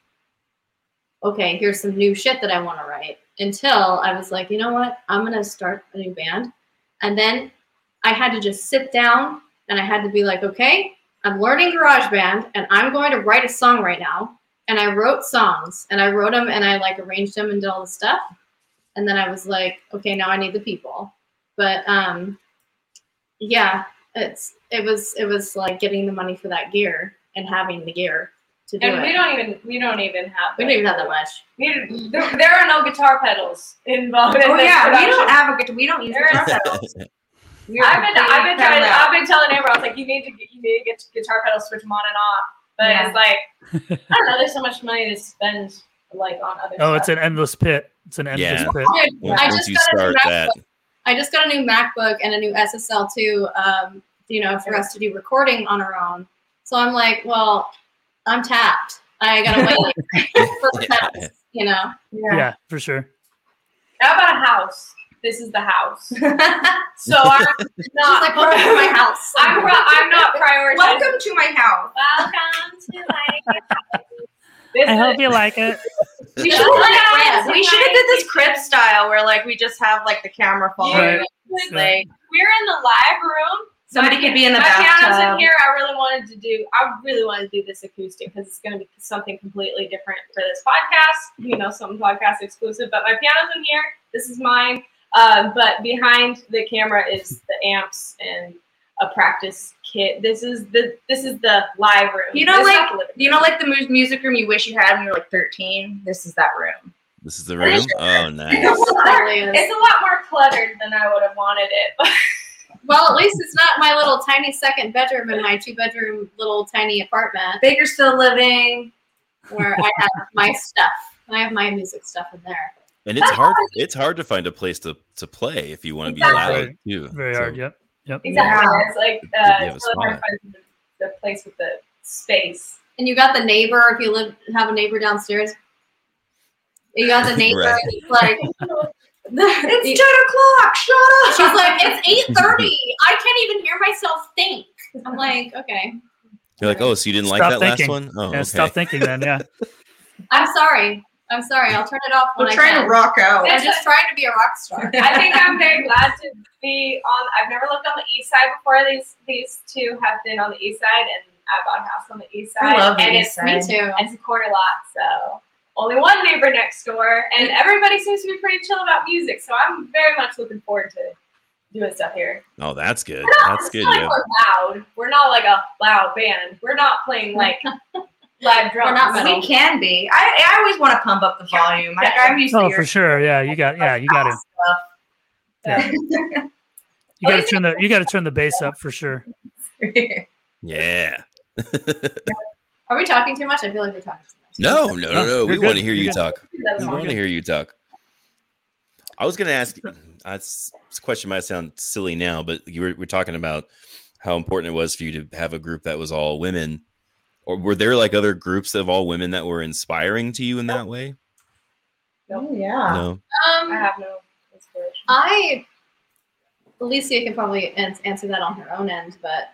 okay, here's some new shit that I want to write until I was like, you know what? I'm going to start a new band. And then I had to just sit down and I had to be like, okay, I'm learning GarageBand and I'm going to write a song right now. And I wrote songs and I wrote them and I like arranged them and did all the stuff. And then I was like, okay, now I need the people. But um, yeah, it's it was it was like getting the money for that gear and having the gear to do And it. we don't even. We don't even have. we don't even have that much. We, there, there are no guitar pedals involved in Oh this yeah, we don't advocate. We don't use There guitar pedals. We are I've been, I've been completely trying. out. I've been telling Amber, I was like, you need to, get, you need to get guitar pedals, switch them on and off. But Yeah. it's like, I don't know. There's so much money to spend, like on other. Oh, it's an endless pit. It's an endless Yeah. pit. Once, I just you got a new that, MacBook. I just got a new MacBook and a new SSL 2. Um, you know, for us to do recording on our own. So I'm like, well, I'm tapped. I gotta wait for the you know. Yeah, for sure. How about a house? This is the house. So I'm not. like, welcome to my house. I'm, I'm not prioritizing. Welcome to my house. Welcome to my. This I hope you like it. We should have Yeah. we should have did this crib style where like we just have like the camera following. Right. Like, Like we're in the live room. somebody could be in the my piano's in here. I really wanted to do. I really wanted to do this acoustic because it's going to be something completely different for this podcast. You know, some podcast exclusive. But my piano's in here. This is mine. Um, but behind the camera is the amps and a practice kit. This is the this is the live room. You know, This like- not the You know, like the music room you wish you had when you were like 13. This is that room. this is the room. Oh, nice. It's a, oh, lot, it's a lot more cluttered than I would have wanted it. Well, at least it's not my little tiny second bedroom in my two bedroom little tiny apartment Baker's still living. where I have my stuff. I have my music stuff in there. And it's hard. It's hard to find a place to to play if you want to be Exactly. loud too. Very So- hard. Yep. Yep. exactly. Yeah. It's like uh, have it's really hard to spot. the, the place with the space. And you got the neighbor if you live have a neighbor downstairs. You got the neighbor Right. and he's like It's 10 o'clock. Shut up. She's like, it's eight thirty. I can't even hear myself think. I'm like, okay. You're like, oh, so you didn't like that thinking. last one? Oh, Yeah, okay. Stop thinking then. Yeah. I'm sorry. I'm sorry. I'll turn it off when We're I trying can. to rock out. I'm just trying to be a rock star. I think I'm very glad to be on. I've never lived on the east side before. These these two have been on the east side, and I bought a house on the east side. I side. love the and east it's Me too. It's a quarter lot, so only one neighbor next door, and everybody seems to be pretty chill about music. So I'm very much looking forward to doing stuff here. Oh, that's good. We're not- That's good. like Yeah. we're loud. We're not like a loud band. We're not playing like live drums. not metal. We can be. I, I always want to pump up the volume. I, I'm used to Oh, your for sure. Yeah. You got. Yeah. You got to. stuff. Yeah. You got to turn the. You got to turn the bass up for sure. Yeah. Are we talking too much? I feel like we're talking too much. No, no, no, no. We want to hear You're you good. talk. We want to hear you talk. I was going to ask. Uh, this this question might sound silly now, but you were, we're talking about how important it was for you to have a group that was all women. Or were there like other groups of all women that were inspiring to you in that way? Oh yeah. No. Um, I have no inspiration. I, Alicia can probably answer that on her own end, but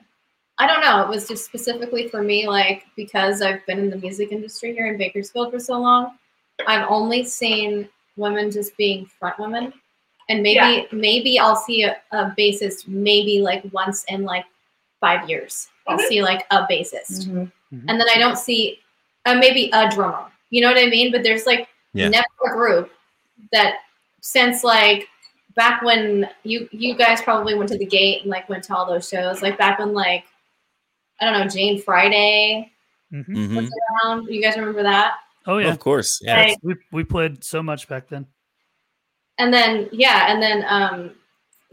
I don't know. It was just specifically for me, like because I've been in the music industry here in Bakersfield for so long, I've only seen women just being front women, and maybe Yeah. maybe I'll see a, a bassist maybe like once in like five years. I'll Mhm. see like a bassist, Mhm. and then I don't see uh, maybe a drummer. You know what I mean? But there's like Yeah. never a group that since like back when you you guys probably went to the gate and like went to all those shows like back when like I don't know Jane Friday Mhm. Mhm. around you guys remember that Oh yeah, Of course. Yeah. That's- we we played so much back then. and then yeah and then um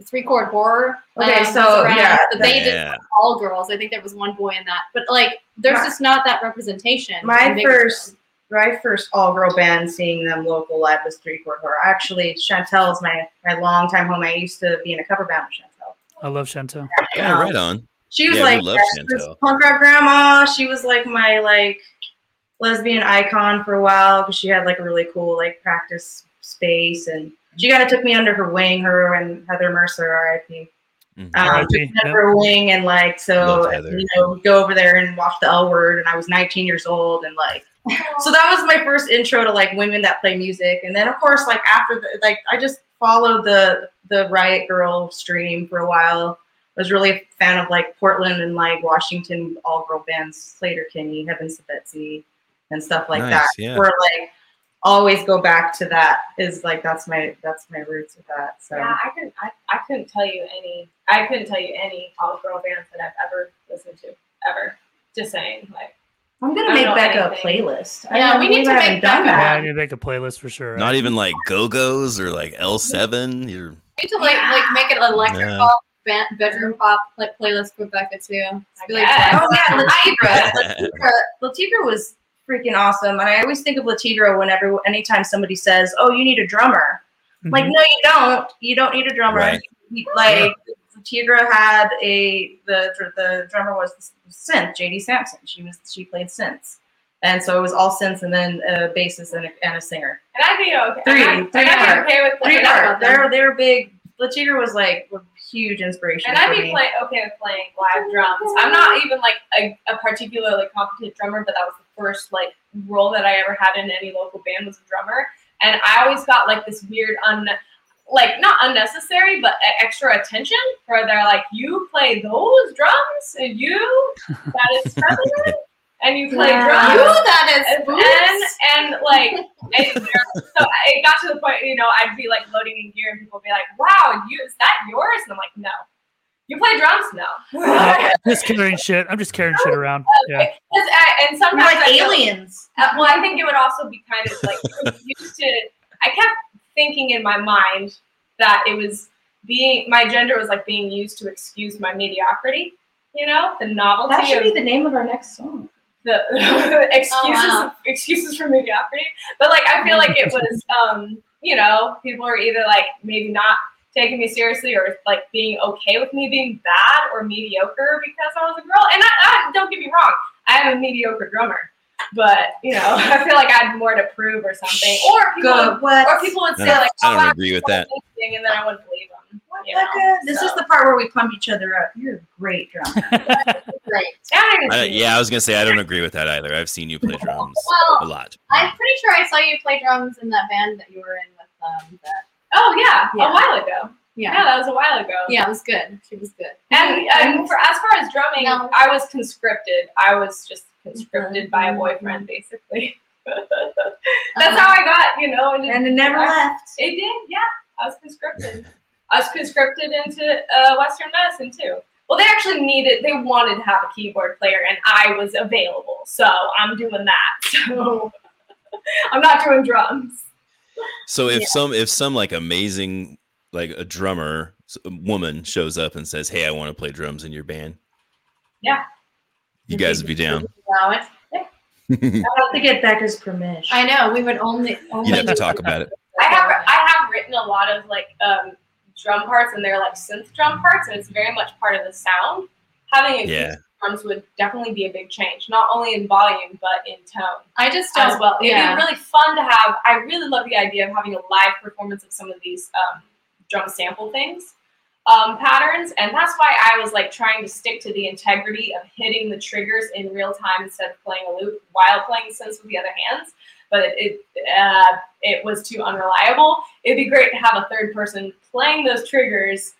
three chord horror Okay, um, so, around, yeah, but they did Yeah. all girls I think there was one boy in that but like there's My- just not that representation My first, my first all girl band, seeing them local live was Three Chord Horror. Actually, Chantel is my my longtime home. I used to be in a cover band with Chantel. I love Chantel. Yeah, right on. She was Yeah, we like love yeah, she was Chantel. punk rock grandma. She was like my like lesbian icon for a while because she had like a really cool like practice space and she kind of took me under her wing. Her and Heather Mercer, R.I.P. Mhm. Um, R.I.P., took under her wing and like so you know we'd go over there and watch the L Word and I was 19 years old and like so that was my first intro to like women that play music and then of course like after the like i just followed the the riot grrrl stream for a while I was really a fan of like portland and like washington all girl bands Sleater-Kinney heavens to betsy and stuff like Nice, that yeah. where like always go back to that is like that's my that's my roots with that so Yeah, I couldn't. I, I couldn't tell you any. I couldn't tell you any all girl bands that I've ever listened to ever. Just saying, like i'm gonna I make don't know becca a playlist I Yeah, don't we need to make haven't done Becca. Yeah, I need to make a playlist for sure. Not even like Go Go's or like L7. You're We need to like like make an electric Yeah. pop ba- bedroom pop like playlist for Becca too. It's I really guess. fun. Oh yeah, Le Tigre. Le Tigre. Latigra was freaking awesome, and I always think of Le Tigre whenever, anytime somebody says, "Oh, you need a drummer." Mhm. Like, no, you don't. You don't need a drummer. Right. You- Like Le Tigre had a the the drummer was synth, JD Sampson. She was she played synths, and so it was all synths, and then a bassist and a, and a singer. and I'd be okay. Three, and I'd, three and I'd be part. okay with Three playing. part. They're they're big. Le Tigre was like a huge inspiration. And I'd for be me. play, okay with playing live drums. I'm not even like a, a particularly competent drummer, but that was the first like role that I ever had in any local band was a drummer. And I always got like this weird un like not unnecessary but extra attention where they're like, You play those drums and you that is president and you play Yeah. drums. You that is and, and, and like it, so it got to the point you know i'd be like loading in gear and people would be like wow you is that yours and i'm like no you play drums no just carrying shit. I'm just carrying shit around. Yeah. 'Cause I- and We're sometimes like I aliens. uh, well i think it would also be kind of like used to i kept thinking in my mind that it was being my gender was like being used to excuse my mediocrity you know the novelty That should of be the name of our next song. the excuses Oh, wow. excuses for mediocrity. But like I feel like it was um, you know, people are either like maybe not taking me seriously or like being okay with me being bad or mediocre because I was a girl. And I, I don't get me wrong, I am a mediocre drummer. But you know, I feel like I had more to prove or something. Or people Good. would, or people would say like I don't oh, agree with that. amazing," and then I wouldn't believe them. You Becca, know? this is the part where we pump each other up. You're a great drummer. Great. Yeah, I, yeah, I was gonna say I don't agree with that either. I've seen you play drums a lot. I'm pretty sure I saw you play drums in that band that you were in with um that Oh yeah, Yeah. a while ago. Yeah. yeah. that was a while ago. Yeah, it was good. She was good. And, and for as far as drumming, No. I was conscripted. I was just conscripted by a Mhm. boyfriend, basically. That's how I got, you know, into, and it never left. It did, yeah. I was conscripted. I was conscripted into uh, Western medicine too. Well, they actually needed, they wanted to have a keyboard player, and I was available, so I'm doing that. So I'm not doing drums. So if Yeah. some if some like amazing like a drummer s- a woman shows up and says, "Hey, I want to play drums in your band," yeah, You guys would be down. Allow it. I have to get Becca's permission. I know we would only. only You'd have to talk about it. I have I have written a lot of like um, drum parts, and they're like synth drum parts, and it's very much part of the sound. Having a Yeah. Drums would definitely be a big change, not only in volume but in tone I just as don't. well. It'd be really fun to have. I really love the idea of having a live performance of some of these um, drum sample things um, patterns, and that's why I was like trying to stick to the integrity of hitting the triggers in real time instead of playing a loop while playing synths with the other hands. But it it, uh, it was too unreliable. It'd be great to have a third person playing those triggers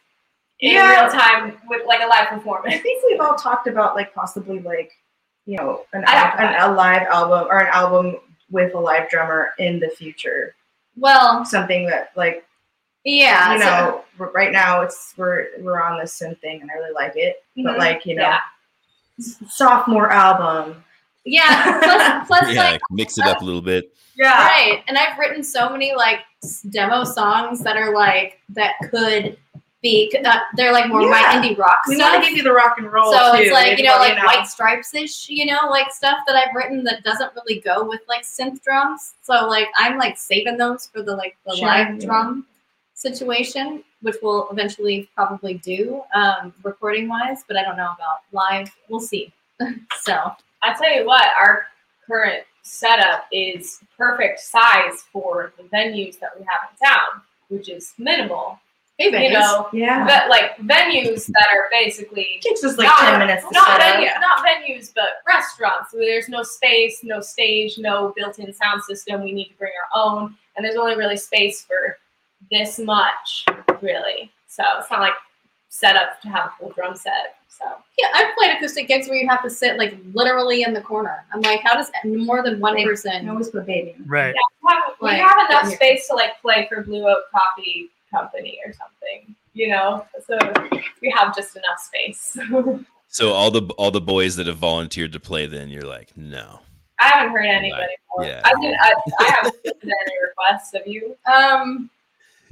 in Yeah. real time with like a live performance. I think we've all talked about like possibly like you know an, al- an a live album or an album with a live drummer in the future. Well, Something that like yeah. you so- know r- right now it's we're we're on this synth thing and I really like it. But Mhm. like you know Yeah. sophomore album. yeah. Plus, plus Yeah, like mix it up a little bit. Yeah. Right. And I've written so many like demo songs that are like that could be uh, they're like more my indie rock stuff. We stuff. want to give you the rock and roll. so too. it's like you know like white stripes ish, you know, like stuff that I've written that doesn't really go with like synth drums. So like I'm like saving those for the like the Sure, live yeah. drum situation, which we'll eventually probably do um, recording wise, but I don't know about live. We'll see. so I tell you what, our current setup is perfect size for the venues that we have in town, which is minimal. Hey, You know, Yeah. but like venues that are basically It takes us like not, ten minutes to not set venues, up. not venues, but restaurants. where there's no space, no stage, no built-in sound system. We need to bring our own, and there's only really space for this much, really. So it's not like set up to have a full drum set. So Yeah, I've played acoustic gigs where you have to sit like literally in the corner. I'm like, how does more than one They- I person? always put baby. in. Right. we have, we Like, have enough space to like play for Blue Oak Coffee Company or something, you know. So we have just enough space. So all the all the boys that have volunteered to play, then you're like, no. I haven't heard anybody. Yeah. I mean, I, I haven't submitted any requests. of you? Um,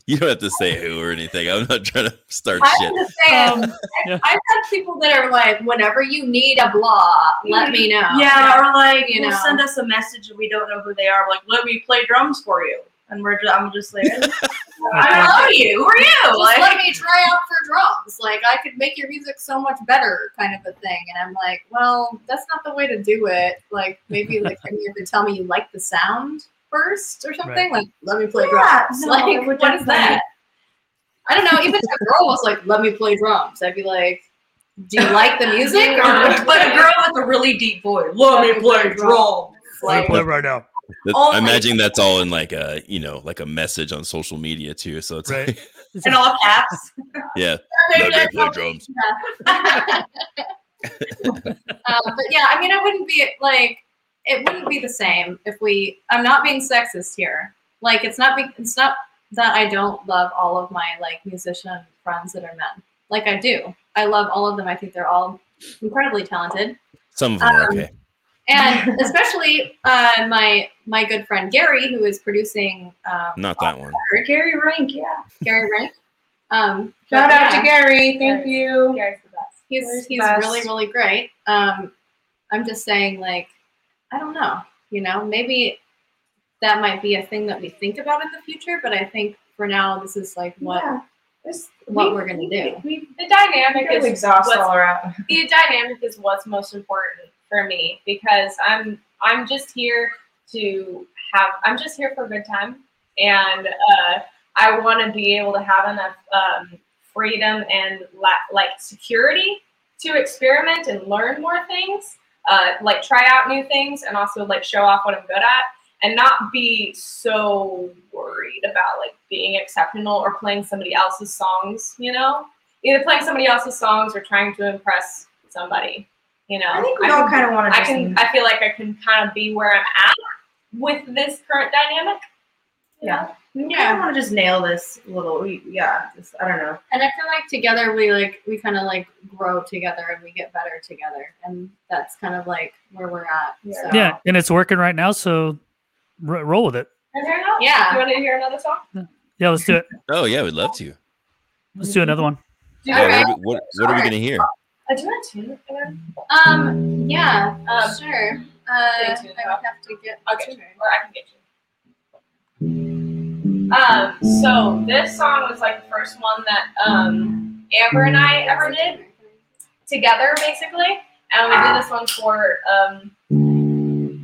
You don't have to say who or anything. I'm not trying to start I'm shit. just saying, Um, yeah. I've had people that are like, whenever you need a blah, let me know. Yeah, or like You you know. send us a message and we don't know who they are. Like, let me play drums for you, and we're just, I'm just like, I don't you. Who are you? Just Like, let me try out for drums. Like I could make your music so much better, kind of a thing. And I'm like, well, that's not the way to do it. Like maybe like you could tell me you like the sound first or something. Like let me play Yeah, drums. no, like what is definitely- that? I don't know. Even if a girl was like, "Let me play drums," I'd be like, "Do you like the music?" Or but a girl with a really deep voice. Let me play drums. Like, Like, right now. That- Only- I imagine that's all in like a you know like a message on social media too. So it's Right. like, in all caps. yeah, Maybe let play drums. um, but yeah, I mean, it wouldn't be like it wouldn't be the same if we. I'm not being sexist here. Like, it's not. Be, it's not that I don't love all of my like musician friends that are men. Like I do. I love all of them. I think they're all incredibly talented, Some of them are Um, okay. And especially uh, my my good friend Gary, who is producing um, Not that one. Gary Rank, yeah. Gary Rank. Um, Shout out yeah. to Gary. Thank Gary. you. Gary's the best. he's Gary's he's best. really really great. Um, I'm just saying, like, I don't know. You know, maybe that might be a thing that we think about in the future. But I think for now, this is like what Yeah. This- what we- we're gonna do. We, The dynamic is exhaust all around. the dynamic is what's most important for me because I'm I'm just here to have I'm just here for a good time and uh, I want to be able to have enough um, freedom and la- like security to experiment and learn more things, uh, like try out new things and also like show off what I'm good at and not be so worried about like being exceptional or playing somebody else's songs, you know? Either playing somebody else's songs or trying to impress somebody, you know? I think we I all can- kind of want to I just. can I feel like I can kind of be where I'm at with this current dynamic. you Yeah. know? we kind of want to just nail this little. we- Yeah. Just, I don't know. And I feel like together we like we kind of like grow together and we get better together, and that's kind of like where we're at. Yeah. So. Yeah, and it's working right now, so r- roll with it. And there you go. Yeah. Do you want to hear another song? Yeah, let's do it. Oh yeah, we'd love to. Let's do another one. Yeah, Okay. what, what, what are we gonna hear? I do that too. Aaron. Um, yeah, Um, sure. Uh, I would have to get. I'll get you, or I can get you. Um, so this song was like the first one that um Amber and I ever did together, basically, and we did this one for um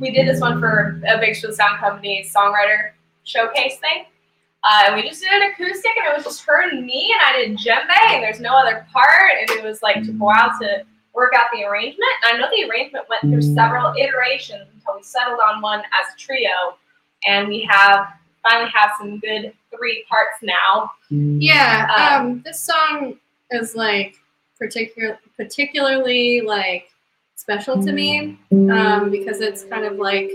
we did this one for a Big Show Sound Company songwriter showcase thing. Uh, and we just did an acoustic, and it was just her and me, and I did djembe, and there's no other part, and it was like took a while to work out the arrangement. And I know the arrangement went through several iterations until we settled on one as a trio, and we have finally have some good three parts now. Yeah, Um, um, this song is like particular, particularly like special to me um, because it's kind of like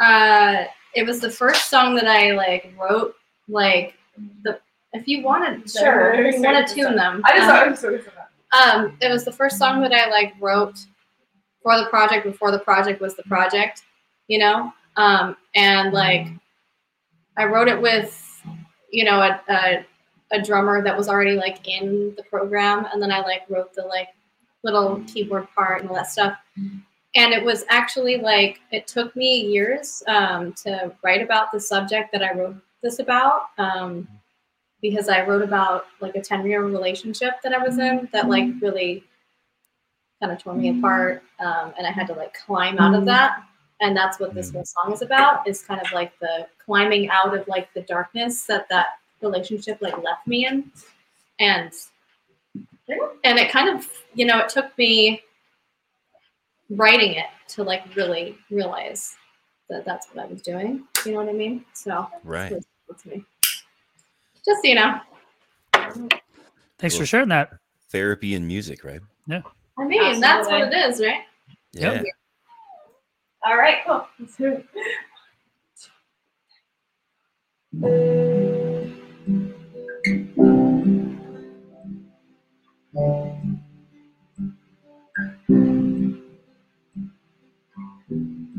uh, it was the first song that I like wrote. Like the if you wanted, Sure. if you want to tune them. I just um, I was sort of um, it was the first song that I like wrote for the project before the project was the project, you know. Um, and like I wrote it with, you know, a, a a drummer that was already like in the program, and then I like wrote the like little keyboard part and all that stuff. And it was actually like it took me years um, to write about the subject that I wrote this about. Um, because I wrote about like a 10 year relationship that I was in that like really kind of tore me apart. Um, and I had to like climb out of that. And that's what this whole song is about is kind of like the climbing out of like the darkness that that relationship like left me in. And and it kind of, you know, it took me writing it to like really realize that that's what I was doing. You know what I mean? So Right. it's really to me. Just so you know. Thanks for sharing that. Therapy and music, right? Yeah. I mean, that's what it is, right? Yeah. Yep. All right, cool. Let's do it.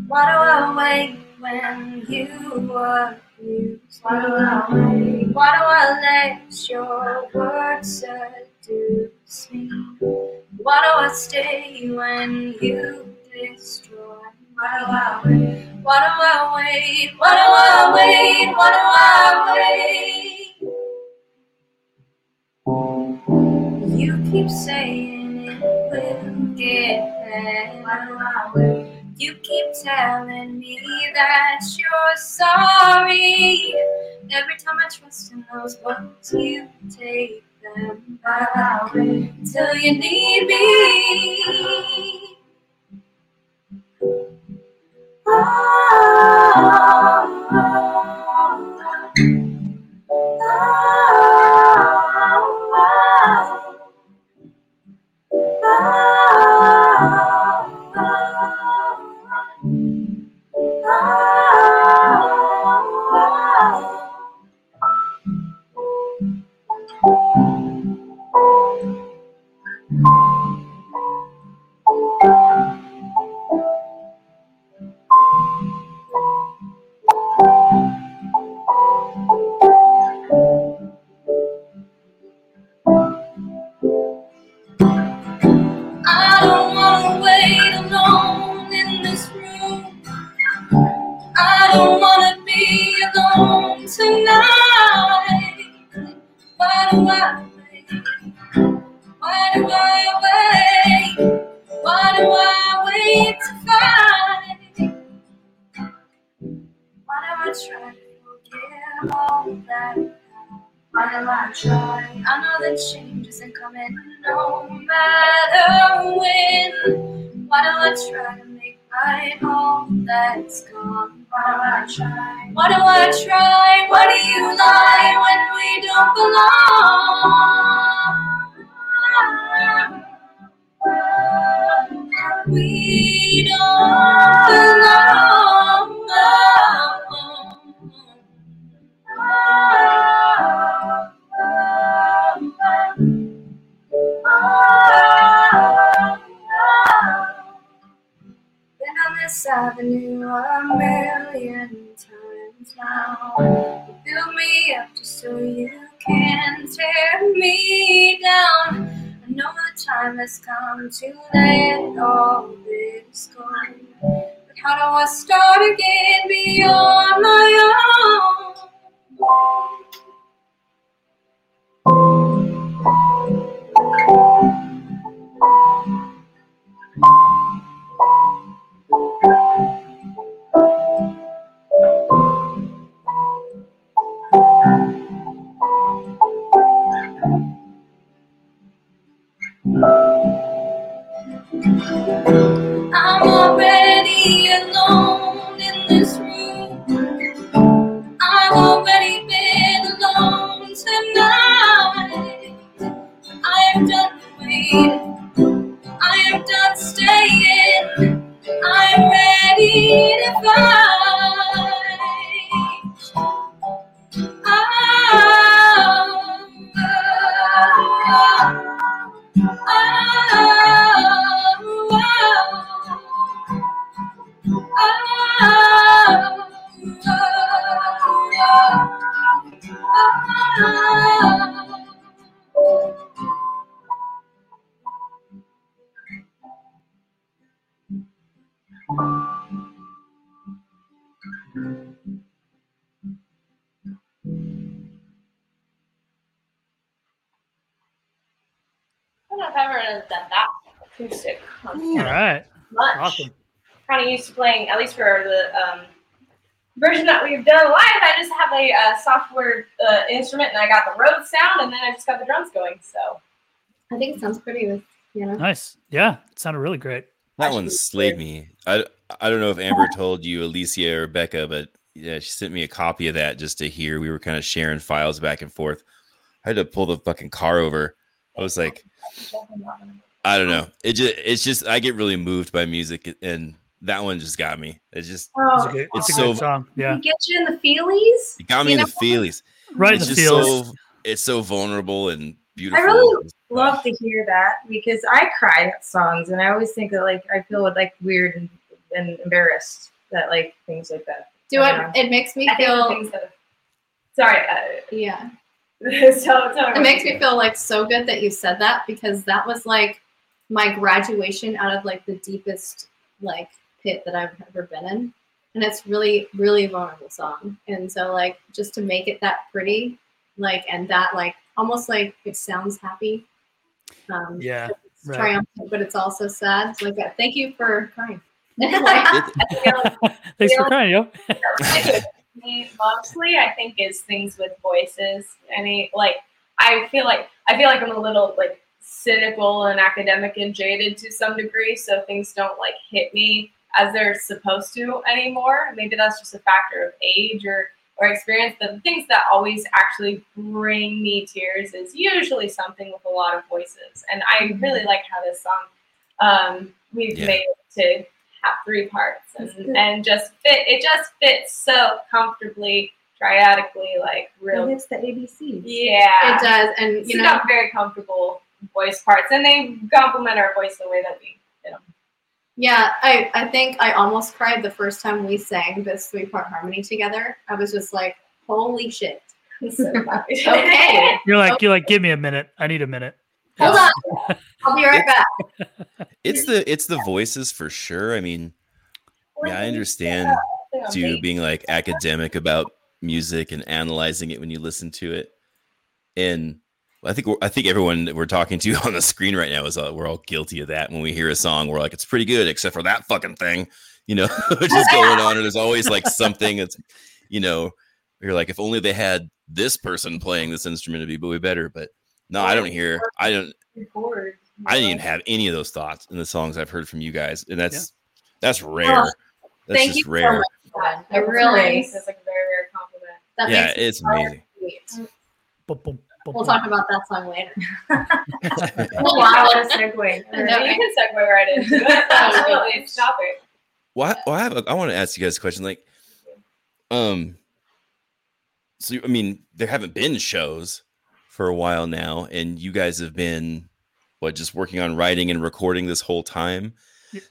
Why do I wait when you are used? Why do I wait? Why do I let your words seduce me? Why do I stay when you destroy? Why do I wait? Why do I wait? Why do I wait? Why do I wait? You keep saying it will get better. Why do I wait? You keep telling me that you're sorry. Every time I trust in those words, you take them back till you need me. I come to let all this go. But how do I start again beyond my playing, at least for the um, version that we've done live. I just have a uh, software uh, instrument, and I got the Rhodes sound, and then I just got the drums going. So I think it sounds pretty with you know. Nice. Yeah. It sounded really great. That one slayed me. I I don't know if Amber told you, Alicia or Becca, but yeah, she sent me a copy of that just to hear. We were kind of sharing files back and forth. I had to pull the fucking car over. I was like, I don't know. It just it's just I get really moved by music, and that one just got me. It just It's a Oh, good, it's a It's good so- song. Yeah. it gets you in the feelies. it got me You in the feelies. Right in it's the just feels. so it's so vulnerable and beautiful. I really Love to hear that because I cry at songs, and I always think that like I feel like weird and, and embarrassed that like things like that. Do Yeah. it? It makes me I feel. things that. Sorry. Uh, Yeah. so, so It makes me feel like so good that you said that because that was like my graduation out of like the deepest like pit that I've ever been in. And it's really, really a vulnerable song. And so like just to make it that pretty, like and that like almost like it sounds happy. Um Yeah. it's right. triumphant, but it's also sad. So Like that. Thank you for crying. Thanks for crying, yo. me mostly i think is things with voices i mean like i feel like i feel like i'm a little like cynical and academic and jaded to some degree so things don't like hit me as they're supposed to anymore maybe that's just a factor of age or or experience but the things that always actually bring me tears is usually something with a lot of voices and i really like how this song um we've Yeah. made it to have three parts and, and just fit it just fits so comfortably triadically like It real hits the ABCs. yeah It does. And it's you know, got very comfortable voice parts and they complement our voice the way that we did them Yeah, I, I think I almost cried the first time we sang this three part harmony together. I was just like, holy shit. so. Okay. You're like, you're like, give me a minute. I need a minute. Hold on. I'll be right back. It's the it's the voices for sure. I mean, yeah, I understand to being like academic about music and analyzing it when you listen to it. And I think I think everyone that we're talking to on the screen right now is all, we're all guilty of that. When we hear a song, we're like, it's pretty good, except for that fucking thing, you know, which is going on. And there's always like something that's, you know, you're like, if only they had this person playing this instrument, it'd be way better. But no, I don't hear, I don't, I didn't even have any of those thoughts in the songs I've heard from you guys, and that's that's rare. That's Thank just you so rare. much. Gwen. I really, nice. That's like a very rare compliment that yeah, makes it's so amazing. sweet. We'll boom. talk about that song later. Wow, what a segue. you can segue right into it absolutely stop it Well, I, well, I have. A, I want to ask you guys a question. Like, um, so I mean, there haven't been shows for a while now, and you guys have been what just working on writing and recording this whole time.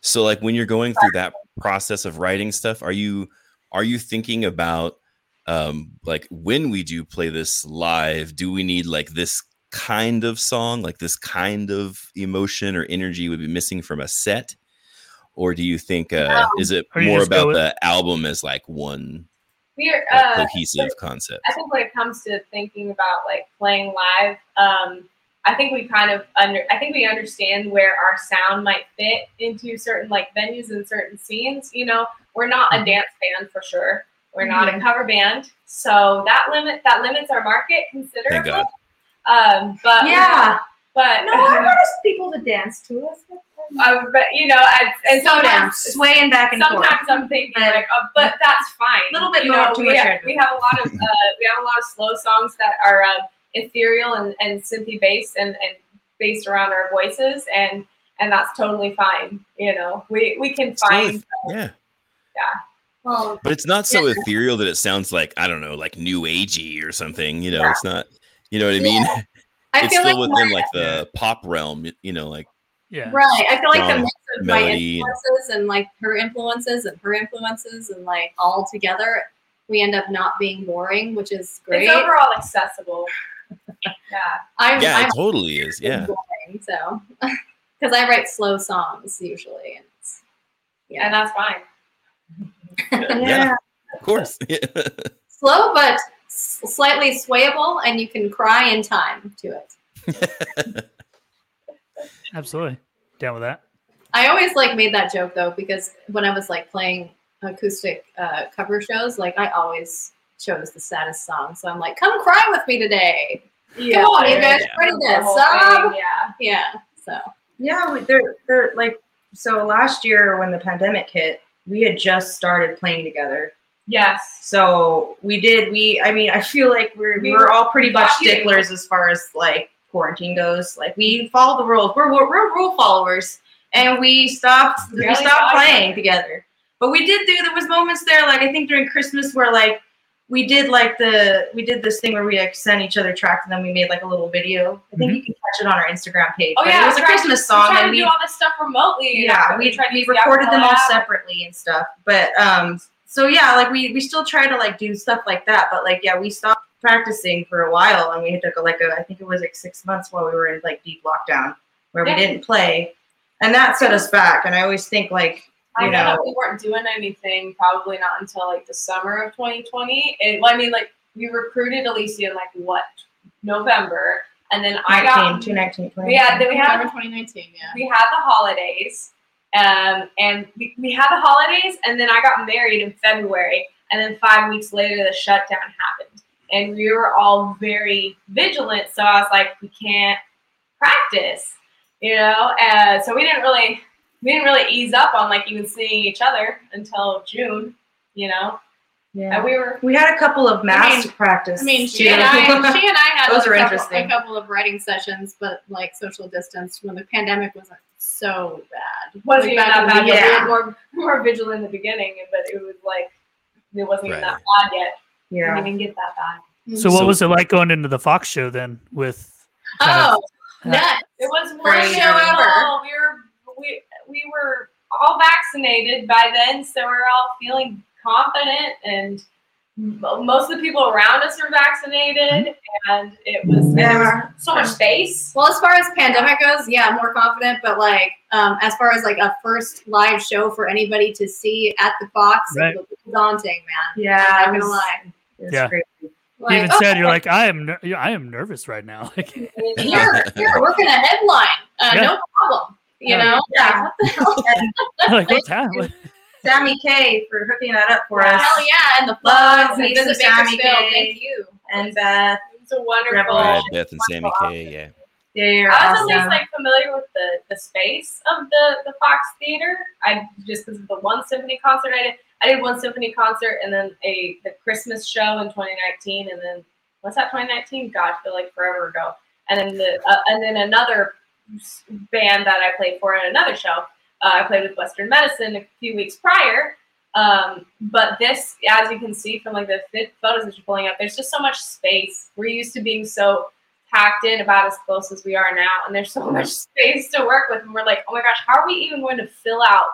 So, like, when you're going through that process of writing stuff, are you are you thinking about um like when we do play this live do we need like this kind of song, like this kind of emotion or energy would be missing from a set? Or do you think uh, is it more just go about with- the album as like one We're like, uh, cohesive concept? I think when it comes to thinking about like playing live, um, I think we kind of under I think we understand where our sound might fit into certain like venues and certain scenes. You know, we're not a dance band for sure. We're not a cover band, so that limit that limits our market considerably. God. Um, but Yeah. but No, I want us people to dance to us. uh, but you know, and, and So sometimes dance. Swaying back and forth. sometimes I'm thinking But- like, uh, but that's fine. A little bit you more know, we, have, we have a lot of uh, we have a lot of slow songs that are uh, ethereal and, and synthy based and, and based around our voices and and that's totally fine. You know, we we can Still find yeah yeah. Well, But it's not so ethereal that it sounds like I don't know, like new agey or something. You know, it's not. You know what I mean? I it's feel still like within my- like the pop realm. You know, like Yeah. right. I feel like the strong mix of my melody and- influences and like her influences and her influences and like all together, we end up not being boring, which is great. it's overall accessible. yeah. I'm, yeah, I'm it totally is. Yeah. boring, so because I write slow songs usually, and it's, and yeah, that's fine. Yeah. Of course. Yeah. slow but s- slightly swayable, and you can cry in time to it. Absolutely. Down with that. I always like made that joke though because when I was like playing acoustic uh, cover shows, like I always chose the saddest song. So I'm like, "Come cry with me today." Yeah, Come on, you guys, yeah. ready this? Um, yeah. yeah. So Yeah, they're they're like so last year when the pandemic hit, we had just started playing together. Yes. So we did we I mean I feel like we're We we're were all pretty much sticklers as far as like quarantine goes. Like we follow the rules. We're we're, we're rule followers, and we stopped we stopped playing together. But we did do there was moments there like I think during Christmas where like we did like the we did this thing where we like sent each other tracks and then we made like a little video. I think you can catch it on our Instagram page. Oh But yeah, it was a we tried- Christmas we song tried and to we do all this stuff remotely. yeah, and we, tried we recorded them all Apple app. separately and stuff. But um, so yeah, like we we still try to like do stuff like that. But like yeah, we stopped practicing for a while, and we took a, like a I think it was like six months while we were in like deep lockdown where Yeah. we didn't play, and that set us back. And I always think like I know know we weren't doing anything probably not until like the summer of 2020. And well, I mean, like we recruited Alicia in like what November, and then I 19, got 219, we had then we had 2019, yeah. we had the holidays, um, and we, we had the holidays, and then I got married in February, and then five weeks later the shutdown happened, and we were all very vigilant. So I was like, we can't practice, you know, uh, so we didn't really we didn't really ease up on like even seeing each other until June, you know, yeah. and we were We had a couple of mass mean- practice. I mean, she too. and I, she and I had Those a, are couple, interesting. a couple of writing sessions, but like social distance when the pandemic wasn't so bad. wasn't Like, even that bad. but We were more more vigilant in the beginning, but it was like it wasn't even that bad yet. It yeah. didn't get that bad. So what So- was it like going into the Fox show then with Oh, of- nuts. It was one Crazy. show ever. We were we we were all vaccinated by then, so we are all feeling confident, and most of the people around us were vaccinated, and it was and was so much space. Well, as far as pandemic goes, yeah, more confident. But like, um, as far as like a first live show for anybody to see at the Fox, Right. it was daunting, man. Yeah, I'm not gonna lie. it Yeah. crazy. Like, you even oh, said you're like I am ner- I am nervous right now. Like here, here, we're gonna headline. Uh, Yeah. No problem. You Yeah. know, Yeah. Like, what the hell? like what's happening? Sammy K for hooking that up for us. Hell yeah, and the Love plugs and some visit Sammy Bakersfield. K. Thank you. And Beth, It was a wonderful. Rebel. Brad, Beth, and Sammy K. Yeah. they're I was awesome. at least like familiar with the, the space of the, the Fox Theater. I just because of the one symphony concert I did. I did one symphony concert and then a the Christmas show in 2019, and then what's that 2019? God, I feel like forever ago. And then the uh, and then another s- band that I played for in another show. Uh, I played with Western Medicine a few weeks prior. Um, but this, as you can see from like the photos that you're pulling up, there's just so much space. We're used to being so packed in about as close as we are now and there's so much space to work with and we're like oh my gosh how are we even going to fill out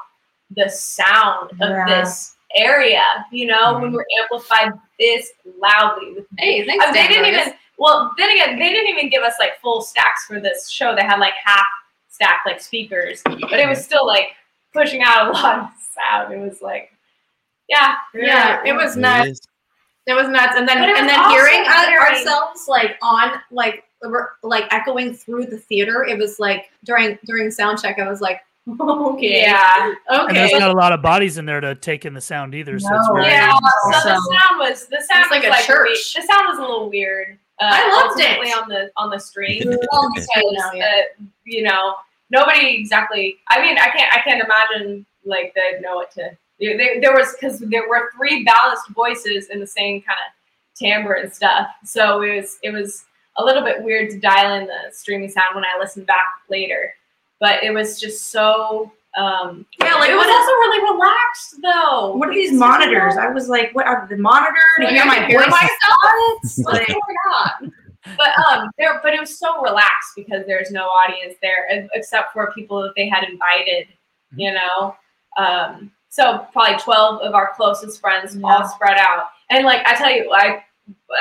the sound of Yeah. this area you know when we're amplified this loudly with Hey, thanks, I mean, they didn't even Well, then again, they didn't even give us like full stacks for this show. They had like half stack like speakers, but it was still like pushing out a lot of sound. It was like, yeah, Yeah, it was nuts. It is. It was nuts, and then and then also hearing our- ourselves like on like like echoing through the theater. It was like during during sound check, I was like, okay, Yeah, Okay. And there's okay. not a lot of bodies in there to take in the sound either. So it's No. very, yeah. So the sound was the sound It's like was a like church. we- the sound was a little weird. Uh, I loved it. on the on the stream. Well, because, yeah. uh, you know, nobody exactly. I mean, I can't. I can't imagine like they know what to. There, there there was because there were three balanced voices in the same kind of timbre and stuff. So it was it was a little bit weird to dial in the streaming sound when I listened back later. But it was just so. Um, Yeah, like, it was also really relaxed though. What are these monitors? I was like, what are the monitor to hear my voice? myself. What's going on? But um, there, but it was so relaxed because there's no audience there except for people that they had invited. You know, um, so probably twelve of our closest friends Yeah. all spread out. And like I tell you, I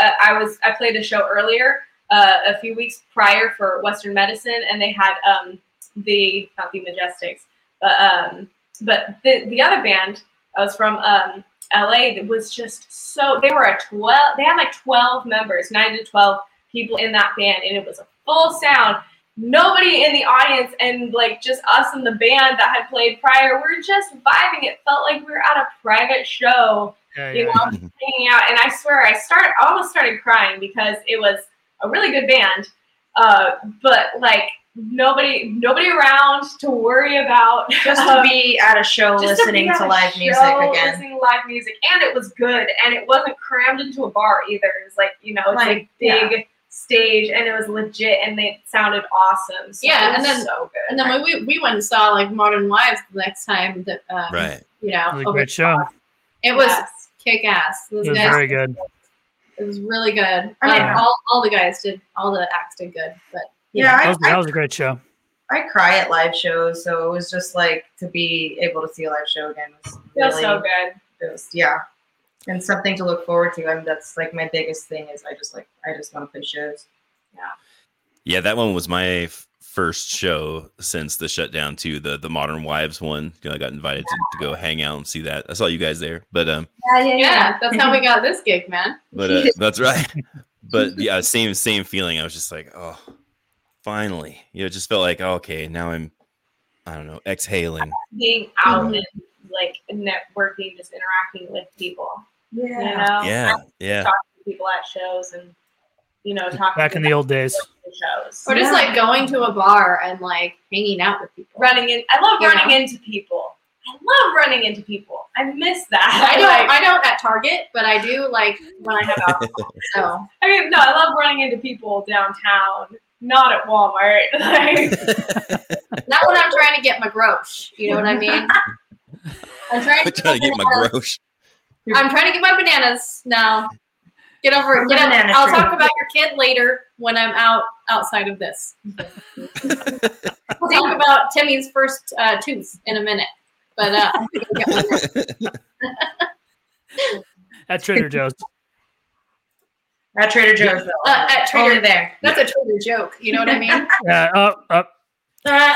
uh, I was I played the show earlier uh, a few weeks prior for Western Medicine, and they had um the not the Majestics, but um but the the other band I was from um LA that was just so they were a 12 they had like 12 members 9 to 12 people in that band and it was a full sound. Nobody in the audience and like just us and the band that had played prior we're just vibing. It felt like we were at a private show yeah, you yeah. know hanging out. And i swear i started i almost started crying because it was a really good band. Uh, but like nobody nobody around to worry about Just to be at a show just to listening be to live show, music again. Listening to live music, and it was good, and it wasn't crammed into a bar either. It was like you know, it's Like, like big stage, and it was legit, and they sounded awesome. So Yeah, it and then- so good. And then when we we went and saw like Modern Wives the next time that um, Right. you know It was a over- great show. it was Yes. kick ass. Those It was guys, very good. it was really good. I mean- Um, all all the guys did all the acts did good, but Yeah, That I, was, that was a great show. I cry at live shows, so it was just like to be able to see a live show again was feels really so good. it was- yeah, and something to look forward to. I mean, that's like my biggest thing is I just like I just want to play shows. Yeah, Yeah, that one was my f- first show since the shutdown too. The the Modern Wives one. You know, I got invited to, to go hang out and see that. I saw you guys there, but um, yeah, that's how we got this gig, man. but uh, that's right. But yeah, same same feeling. I was just like, oh, finally. You know, it just felt like oh, okay, now I'm, I don't know, exhaling. Being out Mhm. and like networking, just interacting with people. You Yeah. know, Yeah, yeah. talking to people at shows and you know talking Back in the old days. shows. Or just Yeah. like going to a bar and like hanging out with people. running in. I love You running know? into people. I love running into people. I miss that. I don't Like, I don't at Target, but I do like when I have alcohol. So I mean, no, I love running into people downtown, not at Walmart. Like, not when I'm trying to get my grosh. You know what I mean? I'm trying I'm trying to get my bananas. grosh. I'm trying to get my bananas now. Get over get over. I'll tree. talk about your kid later when I'm out outside of this. We'll talk about Timmy's first uh, tooth in a minute. But uh, I'm gonna get one At Trader Joe's. At Trader Joe's, though. Uh, at Trader- Only there. that's a Trader joke. You know what I mean? Yeah, up, up. Uh,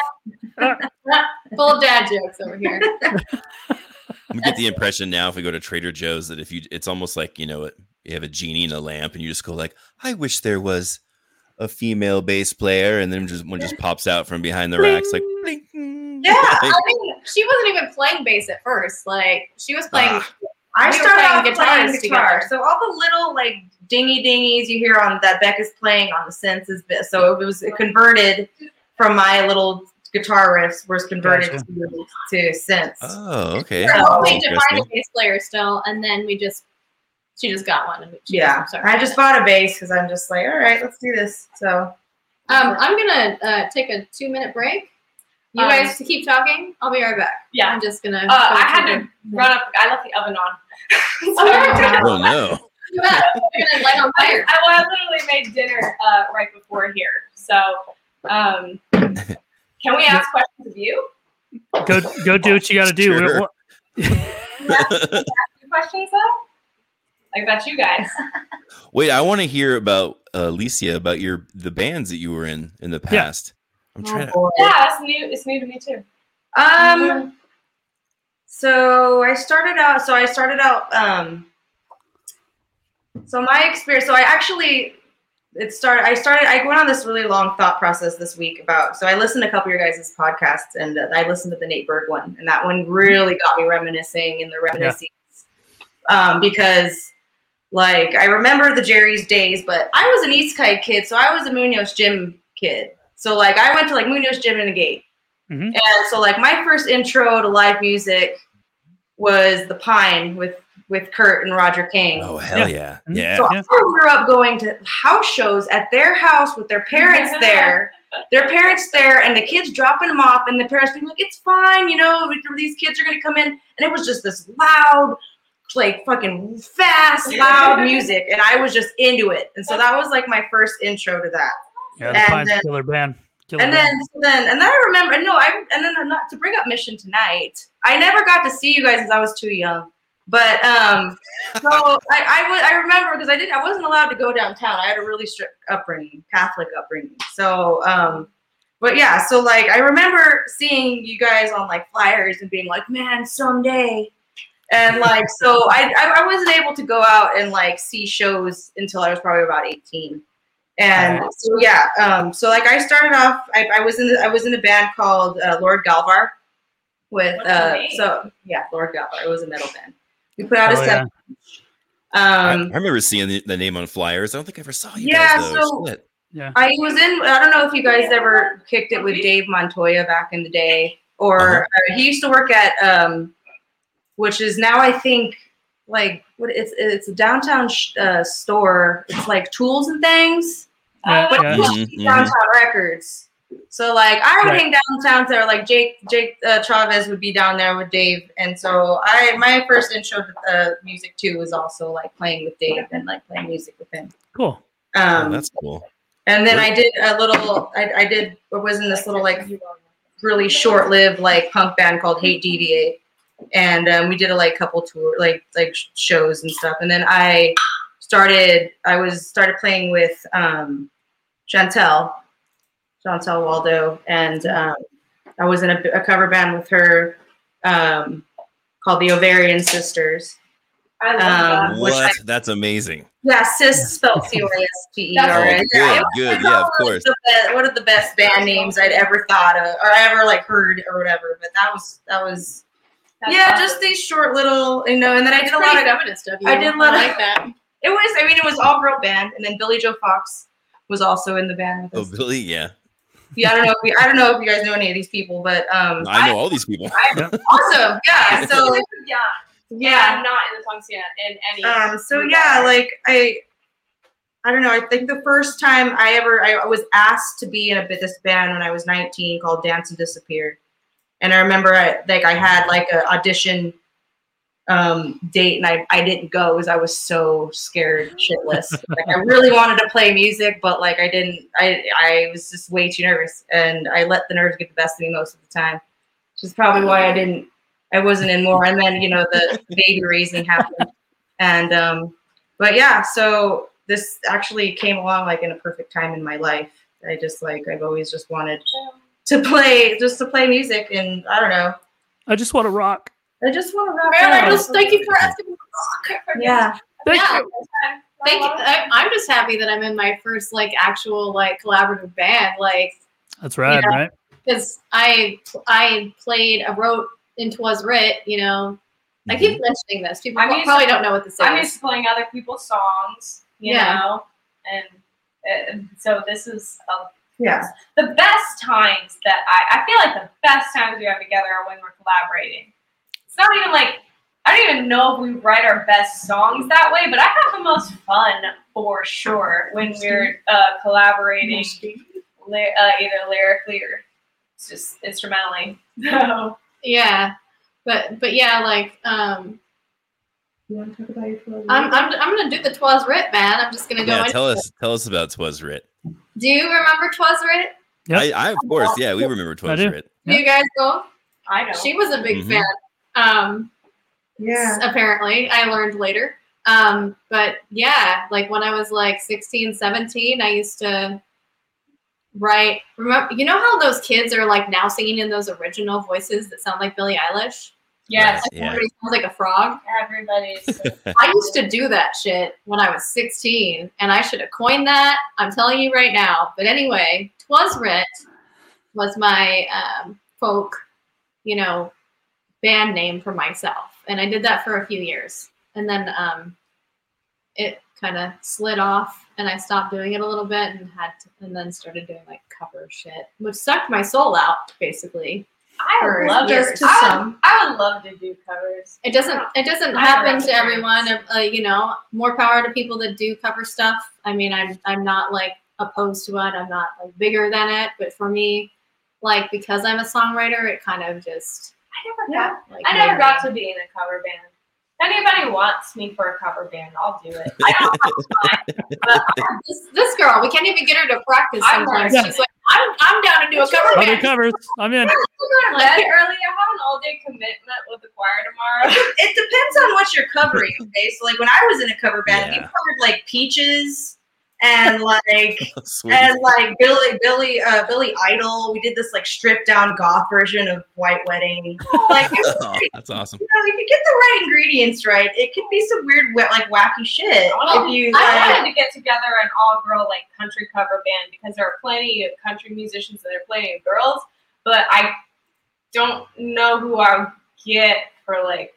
Full of dad jokes over here. I'm get the impression now if we go to Trader Joe's that if you, it's almost like you know, you have a genie in a lamp, and you just go like, "I wish there was a female bass player," and then just one just pops out from behind the racks, like, bling. Yeah, I mean, she wasn't even playing bass at first. Like she was playing. Ah. I We were started playing off guitars playing guitar, together. so all the little like dingy dingies you hear on that Becca's playing on the synths is so it was converted from my little guitar riffs was converted Gotcha. to, to synths. Oh, okay. we were Oh, hoping to find a bass player still, and then we just she just got one. And she yeah, was- sorry. I just bought a bass because I'm just like, all right, let's do this. So Um, I'm gonna uh, take a two minute break. You Um, guys keep talking. I'll be right back. Yeah. I'm just gonna. uh, go I had the- to run up. I left the oven on. So Oh, I, Oh no. Yeah, we're gonna light on fire. I, well, I literally made dinner uh, right before here. So, um, can we ask questions of you? Go, go do what you got to do. Sure. What- Ask you questions though. Like about you guys. Wait, I want to hear about uh, Alicia about your the bands that you were in in the Yeah. past. I'm Oh, trying to. boy. Yeah, it's new. It's new to me too. Um. So I started out. So I started out. Um. So my experience. So I actually. It started. I started. I went on this really long thought process this week about. So I listened to a couple of your guys' podcasts, and uh, I listened to the Nate Berg one, and that one really got me reminiscing in the reminiscing. Um, because, like, I remember the Jerry's days, but I was an East Kite kid, so I was a Munoz Gym kid. So like, I went to like Munoz Gym in the gate. Mhm. And so like my first intro to live music was The Pine with with Kurt and Roger King. Oh hell yeah, Mhm. yeah. So Yeah. I grew up going to house shows at their house with their parents there, their parents there, and the kids dropping them off, and the parents being like, "It's fine, you know, these kids are gonna come in," and it was just this loud, like fucking fast, loud music, and I was just into it, and so that was like my first intro to that. Yeah, the And then- killer band. Killer And band. then, then, and then I remember, no, I, and then not to bring up Mission Tonight. I never got to see you guys because I was too young. But um, so I, I, remember because I didn't, I wasn't allowed to go downtown. I had a really strict upbringing, Catholic upbringing. So, um, but yeah, so like I remember seeing you guys on like flyers and being like, man, someday. And like, so I, I, I wasn't able to go out and like see shows until I was probably about 18. And so yeah, um, so like I started off, I, I was in the, I was in a band called uh, Lord Galvar, with What's uh, name? so yeah, Lord Galvar. It was a metal band. We put out a Oh, set. I, I Um, remember seeing the, the name on flyers. I don't think I ever saw you Yeah, guys though. so- Shit. I was in. I don't know if you guys ever kicked it with Dave Montoya back in the day, or uh, he used to work at, um, which is now I think like what it's it's a downtown sh- uh, store. It's like tools and things. Yeah, but yeah. it used to be Mhm, mhm. downtown records. So like I would Right. hang downtown there, like Jake Jake uh, Chavez would be down there with Dave, and so I my first intro to uh, music too was also like playing with Dave and like playing music with him. Cool. Oh, Um, that's cool. and then I did a little. I, I did. I was in this little like really short-lived like punk band called Hate Deviate, and um, we did a like couple tour like like shows and stuff. And then I started. I was started playing with um, Chantel, Chantel Waldo, and um, I was in a, a cover band with her um, called the Ovarian Sisters. I love Um, that. which What? I- That's amazing. Yeah, sis spelled C O R S T E R Oh, S. good, good. Yeah, of course. the best, one of the best band names I'd ever thought of, or ever like heard, or whatever. But that was that was That's yeah, awesome. just these short little, you know. And then I did a lot of. feminist of you. I did a lot of- like that. It was, I mean, it was all girl band, and then Billy Joe Fox was also in the band with Oh, us. Billy. Yeah, Yeah, I don't know. If you, I don't know if you guys know any of these people, but um, I know all these people. awesome. Yeah. So yeah, yeah. I'm not in the punk scene in any. Um, so yeah, like I, I don't know. I think the first time I ever I was asked to be in a bit this band when I was 19 called Dance and Disappear, and I remember I like I had like an audition um date and I, I didn't go because I was so scared shitless. like I really wanted to play music, but like I didn't I I was just way too nervous and I let the nerves get the best of me most of the time. Which is probably why I didn't I wasn't in more. And then, you know, the baby raising happened. And um but yeah, so this actually came along like in a perfect time in my life. I just like I've always just wanted to play just to play music and I don't know. I just want to rock. I just want to rock Man, I out. just thank you for asking. Yeah. Thank Yeah. you. Thank you. I, I'm just happy that I'm in my first like actual like collaborative band, like That's rad, Yeah. right? because I I played, I wrote in Twas Writ, you know. I Mm-hmm. keep mentioning this. People I'm probably to- don't know what this is. I'm is. used to playing other people's songs, you Yeah. know, and uh, so this is uh, Yeah. the best times that I, I feel like the best times we have together are when we're collaborating. It's not even like I don't even know if we write our best songs that way, but I have the most fun for sure when we're uh, collaborating, ly- uh, either lyrically or just instrumentally. So Yeah, but but yeah, like um, You want to talk about your I'm I'm I'm gonna do the Twas Writ, man. I'm just gonna go. Yeah, into tell it. us, tell us about Twas Writ. Do you remember Twas Writ? Yep. I, I, of course, yeah, we remember Twas do. Writ. Do you guys go? I know. She was a big Mhm. fan. Um, Yeah. apparently, I learned later. Um, but yeah, like when I was like 16, 17, I used to write. Remember, you know how those kids are like now singing in those original voices that sound like Billie Eilish? Yes, Yeah. Everybody sounds like a frog. everybody's. I used to do that shit when I was 16, and I should have coined that. I'm telling you right now. But anyway, Twas Writ was my um, folk, you know, band name for myself, and I did that for a few years, and then um, it kind of slid off, and I stopped doing it a little bit, and had, to, and then started doing like cover shit, which sucked my soul out, basically. I would love years. to. I would, some. I would love to do covers. It doesn't. It doesn't I happen to everyone. Uh, you know, more power to people that do cover stuff. I mean, I'm I'm not like opposed to it. I'm not like bigger than it. But for me, like because I'm a songwriter, it kind of just I never yeah. got. Like, I never made got to be in a cover band. If anybody wants me for a cover band, I'll do it. I don't have time, but This, this girl, we can't even get her to practice I'm sometimes. not- She's like, I'm I'm down to do a cover band. Other band. covers. I'm in. I go to bed early. I have an all day commitment with the choir tomorrow. it depends on what you're covering. Okay, so like when I was in a cover band, we Yeah. covered like Peaches and like Sweet. and like Billy Billy uh Billy Idol. We did this like stripped down goth version of White Wedding. Like it's, Oh, that's awesome. you know, if you get the right ingredients right, it can be some weird wa- like wacky shit. Well, if you I like, wanted to get together an all girl like country cover band because there are plenty of country musicians and there are plenty of girls, but I don't know who I would get for like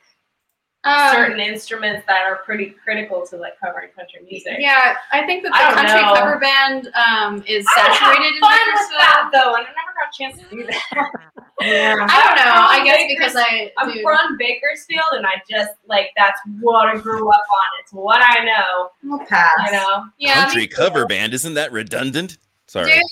Um, certain instruments that are pretty critical to like covering country music. yeah, I think that the country know. cover band um, is I saturated in fun with Bakersfield. that though, and I never got a chance to do that. yeah. I don't know. I I'm guess Bakers- because I I'm dude, from Bakersfield, and I just like that's what I grew up on. It's what I know. I'll pass. You know. yeah, Country cover band. Isn't that redundant? Sorry. Dude,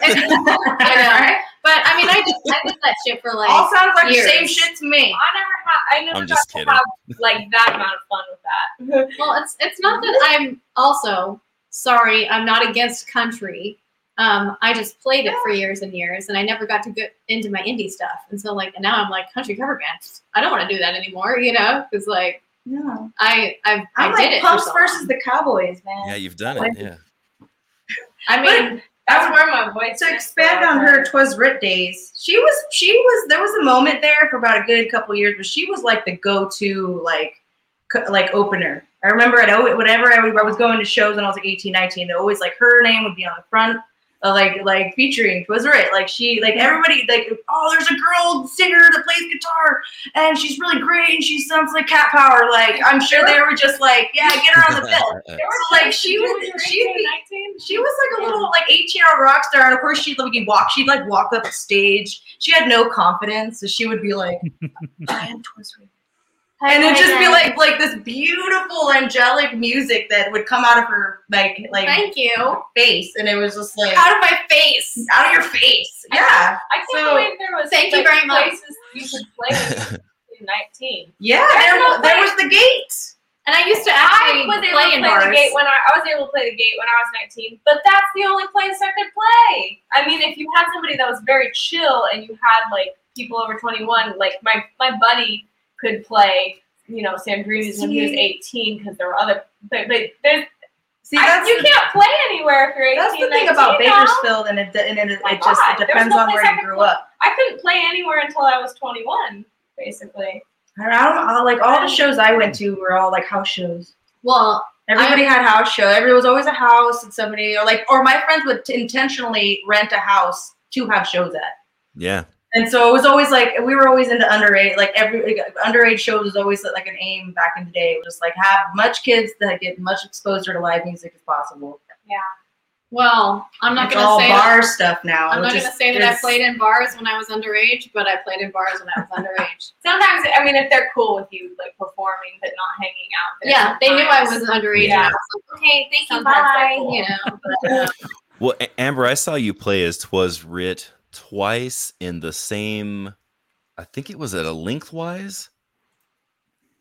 I know. But I mean, I did, I did that shit for like. All sounds like the years. same shit to me. I never have. I never I'm just to kidding. have like that amount of fun with that. Well, it's it's not that I'm also sorry. I'm not against country. Um, I just played it for years and years, and I never got to get into my indie stuff. And so, like, and now I'm like country cover band. I don't want to do that anymore, you know, because like No. I I, I I'm did like it. Pumps so versus the Cowboys, man. Yeah, you've done it. Yeah. I mean, That's where my voice. to expand on her twas writ days she was she was there was a moment there for about a good couple years but she was like the go-to like like opener i remember at whenever I, was going to shows when i was like 18 19 it always like her name would be on the front uh, like like featuring twas writ like she like everybody like oh there's a girl singer that plays guitar and she's really great and she sounds like cat power. Like i'm sure they were just like yeah get her on the bill. So, like she was when you were she'd 18, be 19. she was like a little like 18 year old rock star and of course she'd like walk. She'd like walk up the stage. She had no confidence so she would be like i am Twas Writ." And it'd just be like like this beautiful angelic music that would come out of her like like thank you. face and it was just like Out of my face. out of your face yeah I can't So, believe there was thank you very much. places you could play in 19. yeah there, no there was the gate And I used to I was able play to play bars. the gate when I, I was able to play the gate when I was 19, but that's the only place I could play. I mean, if you had somebody that was very chill and you had like people over 21, like my my buddy could play, you know, Sandrini's when he was 18 because there were other, but, but there's see I- you the, can't play anywhere if you're 18. that's the thing 19 about now. bakersfield and it, and it, it, oh My just it depends no on where you could grew play. up I couldn't play anywhere until I was 21, basically. I don't know, like all the shows I went to were all like house shows. Well, Everybody had house show. Everybody was always a house and somebody or like or my friends would t- intentionally rent a house to have shows at. Yeah. And so it was always like we were always into underage. Like every like, underage shows was always like an aim back in the day. It was just like have much kids that get much exposure to live music as possible. Yeah. Well, I'm not it's gonna all say bar that, stuff now. I'm not which gonna say that I played in bars when I was underage, but I played in bars when I was underage. Sometimes, I mean, if they're cool with you, like performing but not hanging out. there yeah, they knew I was underage. Yeah. And I was like, okay, thank you, Sometimes they're bye. cool. You know, but, uh, Well, Amber, I saw you play as Twas Writ twice in the same. I think it was at a lengthwise,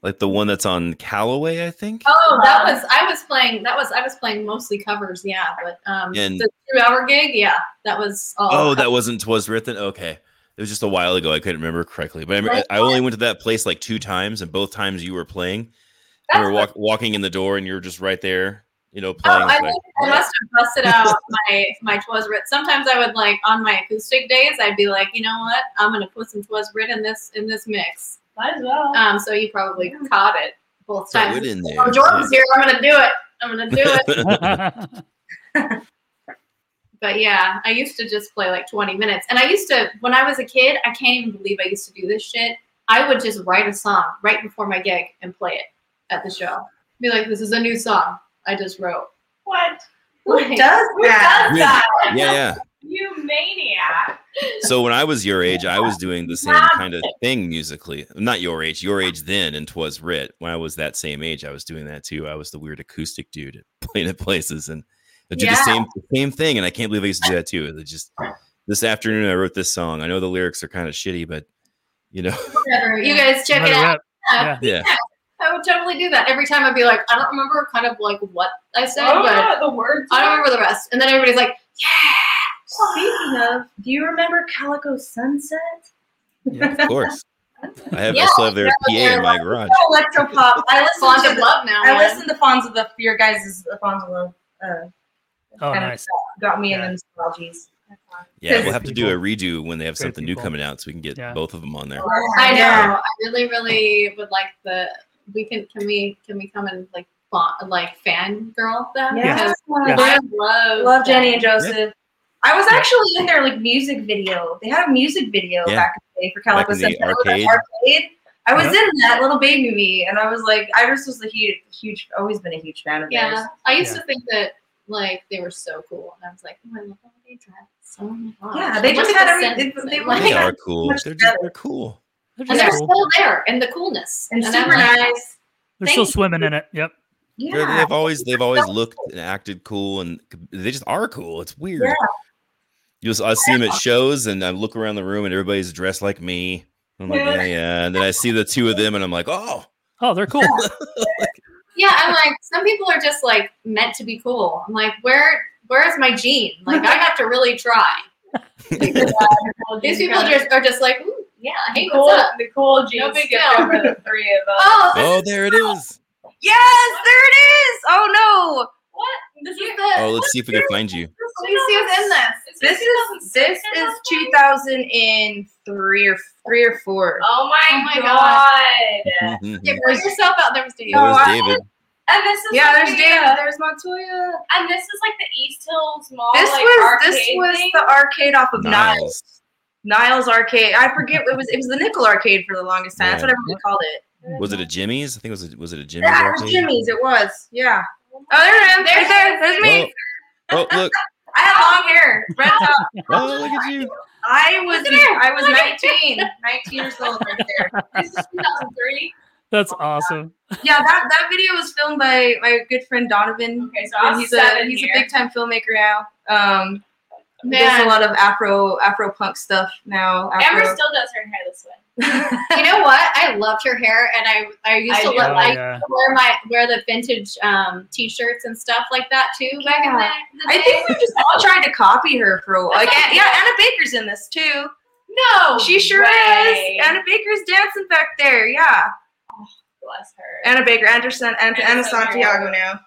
like the one that's on Calloway. I think. oh, that was I was playing. That was I was playing mostly covers. Yeah, but um, And- the two-hour gig, yeah, that was all. Oh, that wasn't Twas written. Okay, it was just a while ago. I couldn't remember correctly, but I, I only went to that place like two times, and both times you were playing. we were walk, walking in the door and you were just right there, you know, Oh, playing. I, like, I must have busted out my my Twas Writ. Sometimes I would like on my acoustic days, I'd be like, you know what, I'm gonna put some Twas Writ in this in this mix. Might as well. Um, so you probably caught it both throw times. it in there. Oh, Jordan's here. I'm gonna do it. I'm gonna do it. But yeah, I used to just play like 20 minutes. And I used to, when I was a kid, I can't even believe I used to do this shit. I would just write a song right before my gig and play it at the show. Be like, this is a new song I just wrote. what? Who Like- does Who that? does Yeah. that? yeah, yeah. You maniac. So when I was your age, I was doing the same kind of thing musically. Not your age, your age then, and twas writ. When I was that same age, I was doing that too. I was the weird acoustic dude playing at places and I do Yeah. the same the same thing. And I can't believe I used to do that too. It just this afternoon I wrote this song. I know the lyrics are kind of shitty, but you know, Whatever. You guys check it it out. rip. Yeah. yeah. I would totally do that. Every time I'd be like, I don't remember kind of like what I said, Oh, but yeah, the words. I don't remember the rest. And then everybody's like, yeah. Speaking of, do you remember Calico Sunset? Yeah. Of course. I have Yeah, also have their yeah, PA in my like- garage. Electropop. I Font listened of to the, Love now. I man. listened to Fonz of the for your guys' Fonz of Love. Uh, Oh, kind nice. of got me Yeah. in the nostalgies. Yeah, we'll have to do a redo when they have Great something new coming out so we can get Yeah. both of them on there. I know. Yeah. I really, really would like the. We can. Can we? Can we come and like, fa- like fan girl them? Yeah. Because Yeah. I love Love Jenny and them. Joseph. I was actually in their like music video. They had a music video Yeah. back in the day for Calico Back in the Sunset. It was an arcade. arcade. I was Yep. in that little baby me, and I was like, I just was a huge, huge, always been a huge fan of them. Yeah, theirs. I used Yeah. to think that like they were so cool, and I was like, oh, I love how they dress. Oh my gosh. Yeah, they just at had the everything- sense they, they, they, are cool. They're just they're cool. They're and they're cool. still there, in the coolness, And I'm super like, nice. They're still Thank- swimming in it. Yep. They're- Yeah. They've always they've always looked and acted cool, and they just are cool. It's weird. Yeah. You just I see them at shows, and I look around the room, and everybody's dressed like me. I'm like, yeah, yeah. And then I see the two of them, and I'm like, oh, Oh, they're cool. Yeah, I'm like, some people are just like meant to be cool. I'm like, where where's my gene? Like I have to really try. These people just are just like, Ooh, yeah, hey, cool, what's up? the cool jeans No big skipped deal. over the three of us. Oh, this, oh, there it is. Yes, there it is. Oh no. what? This is the Oh, let's see if we can find you. let me see what's in this. this is this is 2003 or three or four. Oh my, Oh my god. Mhm. Okay, bring yourself out there, Steve. Oh, there's David. And this is Yeah, like there's the, David. There's Montoya. and this is like the East Hills Mall. This like, was this was thing. the arcade off of Niles. Niles. Niles Arcade. I forget it was it was the Nickel Arcade for the longest time. That's what everybody called it. Was it a Jimmy's? I think it was. A, was it a Jimmy's? Yeah, it was arcade? Jimmy's. It was. Yeah. Oh, there it is. Right there. There's me. Oh, oh, look! I had long hair. Red top. Oh, look at you! I was Look at her. I was 19. 19 years old right there. This is 2003. That's awesome. Yeah, that, that video was filmed by my good friend Donovan. Okay, so I And was he's a he's here. a big time filmmaker now. Um, he does Man. a lot of Afro Afro punk stuff now. Amber still does her hair this way. You know what? I loved her hair, and I I used I to do. let Oh, like yeah. wear my wear the vintage um t-shirts and stuff like that too back in the, Yeah. the I think we're just all tried to copy her for a while. Like, That's yeah. Anna Baker's in this too. no, She sure way. is. Anna Baker's dancing back there. Yeah. Bless her. Anna Baker, Anderson, and Anna Anna Santiago. Santiago now.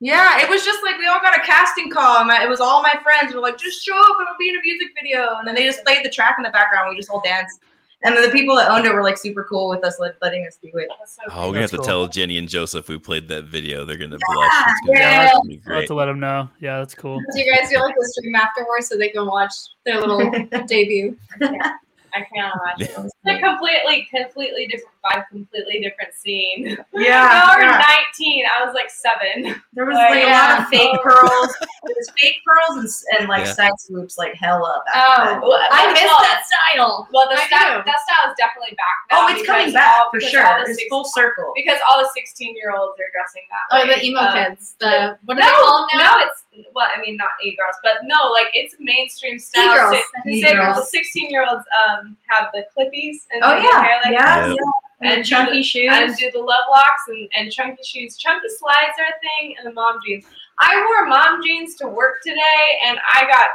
Yeah, it was just like we all got a casting call. and It was all my friends were like, just show up and we'll be in a music video. And then they just played the track in the background. We just all danced. And then the people that owned it were like super cool with us, let, letting us do it. That's so Oh, we're gonna have That's to tell Jenny and Joseph who played that video. They're gonna blush. It's gonna, yeah. it's gonna be I'll have to let them know. Yeah, that's cool. Do you guys do like the stream afterwards so they can watch their little debut? I can't imagine. It's a completely, completely different vibe, completely different scene. Yeah, we were yeah. 19. I was like seven. There was Like, like a lot of fake Oh. pearls. There was fake pearls and, and like Yeah. side swoops like hella. Back Oh, well, I miss well, that style. Well, the I style, that style is definitely back now. Oh, it's coming back all- for sure. all the It's six- full circle. Because all the 16 year olds are dressing that Oh, the emo Um, kids. The what do no, they call them now? no, it's well, I mean not e girls, but no, like it's mainstream style. E-girls. Six- e-girls. Sixteen year olds um have the clippies and Oh yeah, hair like yeah, yeah. And And chunky shoes. and do the love locks and, and chunky shoes. Chunky slides are a thing, and the mom jeans. I wore mom jeans to work today, and I got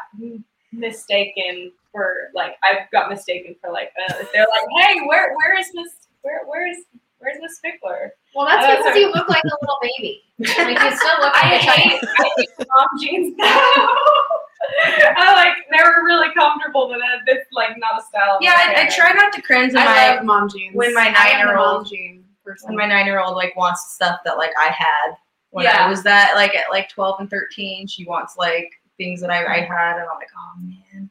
mistaken for like I got mistaken for like uh, they're like, hey, where where is Miss where where is Where's Miss Fickler? Well, that's Oh, because sorry. you look like a little baby. Like you still look like a hate. I hate mom jeans now. I like they were really comfortable, but that- that's like not a style. Yeah, I, I try not to cringe when I my love mom jeans. when my I am the nine-year-old- mom jean person. when my nine year old like wants stuff that like I had when Yeah. I was that like at like twelve and thirteen. She wants like things that I, I had, and I'm like, oh man.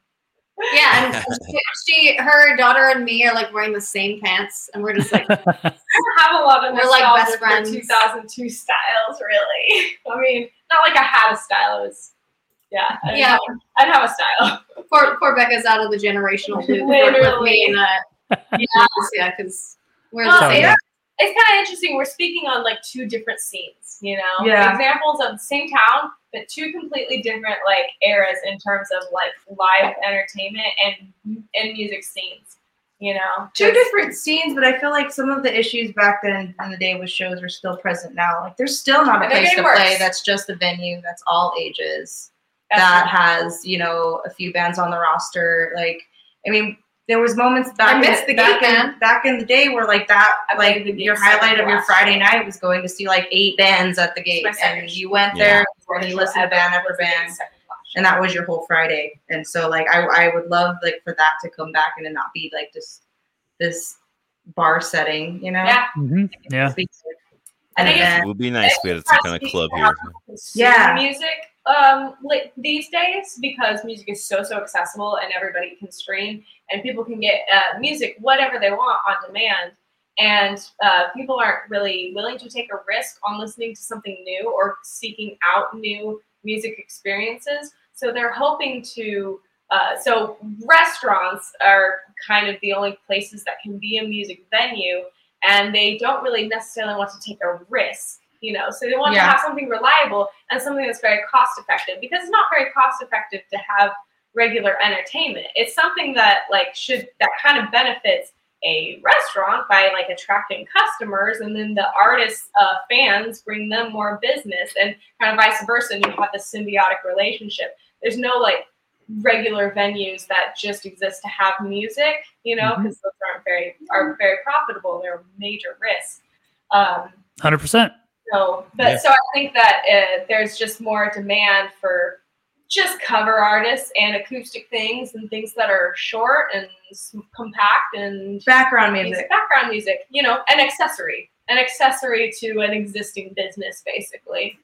Yeah, and she, she, her daughter and me are like wearing the same pants, and we're just like, I don't have a lot of We're like best friends. 2002 styles, really. I mean, not like I had a style. It was, yeah, I didn't Yeah. have, I didn't have a style. poor, poor Becca's out of the generational loop with- with Literally. me and uh, Yeah. yeah, because we're Well, the same. yeah. It's kind of interesting. We're speaking on like two different scenes, you know, Yeah. examples of the same town, but two completely different like eras in terms of like live entertainment and and music scenes. You know, Two different scenes, but I feel like some of the issues back then in the day with shows are still present now. Like there's still not a place to worse. play that's just a venue that's all ages. That's that has you know a few bands on the roster. Like I mean, there was moments back miss in, the back, geek in, band. back in the day where like that I like your highlight of your Friday night was going to see like eight bands at the gate and you went Yeah. there and you listened to band after band, and that was your whole Friday. And so like I I would love like for that to come back and it not be like this this bar setting, you know? Yeah. Mhm. Yeah. Speak to I An think it's- event. It would be nice if we had some kind of club here. Yeah. music um li- these days because music is so so accessible and everybody can stream and people can get uh, music whatever they want on demand and uh, people aren't really willing to take a risk on listening to something new or seeking out new music experiences. So they're hoping to uh, so restaurants are kind of the only places that can be a music venue and they don't really necessarily want to take a risk you know so they want Yeah. to have something reliable and something that's very cost effective because it's not very cost effective to have regular entertainment. It's something that like should that kind of benefits a restaurant by like attracting customers and then the artists uh, fans bring them more business and kind of vice versa and you have this symbiotic relationship. There's no like regular venues that just exist to have music you know because those aren't very are very profitable. They're a major risk um, Hundred percent. So, but Yeah. so I think that uh, there's just more demand for just cover artists and acoustic things and things that are short and compact and background music, music. background music. You know, an accessory, an accessory to an existing business, basically.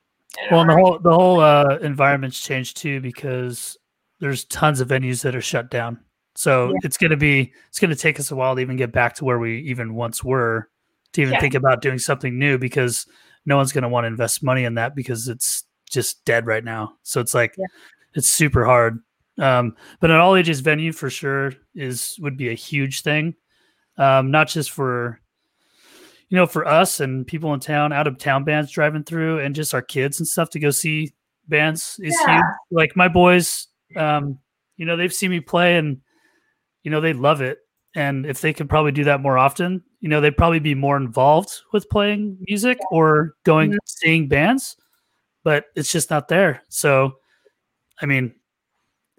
Well, the whole the whole uh, environment's changed too because there's tons of venues that are shut down. So it's gonna be it's gonna take us a while to even get back to where we even once were to even Yeah. think about doing something new because no one's gonna want to invest money in that because it's just dead right now. So it's like Yeah. it's super hard. Um, but an all ages venue for sure is would be a huge thing. Um, not just for you know, for us and people in town, out of town bands driving through, and just our kids and stuff to go see bands is Yeah. huge. Like my boys, um, you know, they've seen me play and you know they love it. And if they could probably do that more often, you know, they'd probably be more involved with playing music or going mm-hmm. seeing bands. But it's just not there. So, I mean,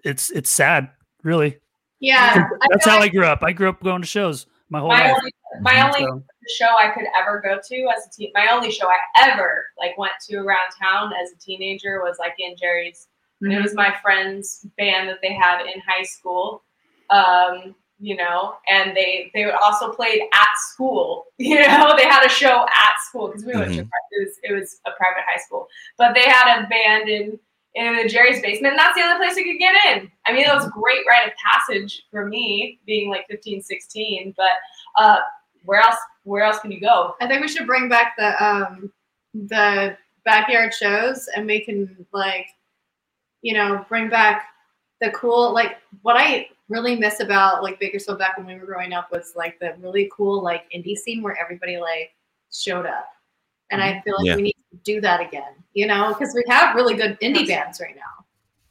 it's it's sad, really. Yeah, That's how like- I grew up. I grew up going to shows my whole my life. only, my mm-hmm, only So- show I could ever go to as a teen, my only show I ever like went to around town as a teenager was like in Jerry's. And it mm-hmm. was my friend's band that they had in high school. Um, you know, and they they would also played at school. You know, they had a show at school because we went to Mhm. it was it was a private high school, but they had a band in in the Jerry's basement, and that's the only place you could get in. I mean, it was a great rite of passage for me, being like 15, 16. But uh, where else? Where else can you go? I think we should bring back the um the backyard shows and we can like you know bring back the cool like what I really miss about like Bakersfield back when we were growing up was like the really cool like indie scene where everybody like showed up. And I feel like Yeah. we need to do that again, you know, because we have really good indie bands right now.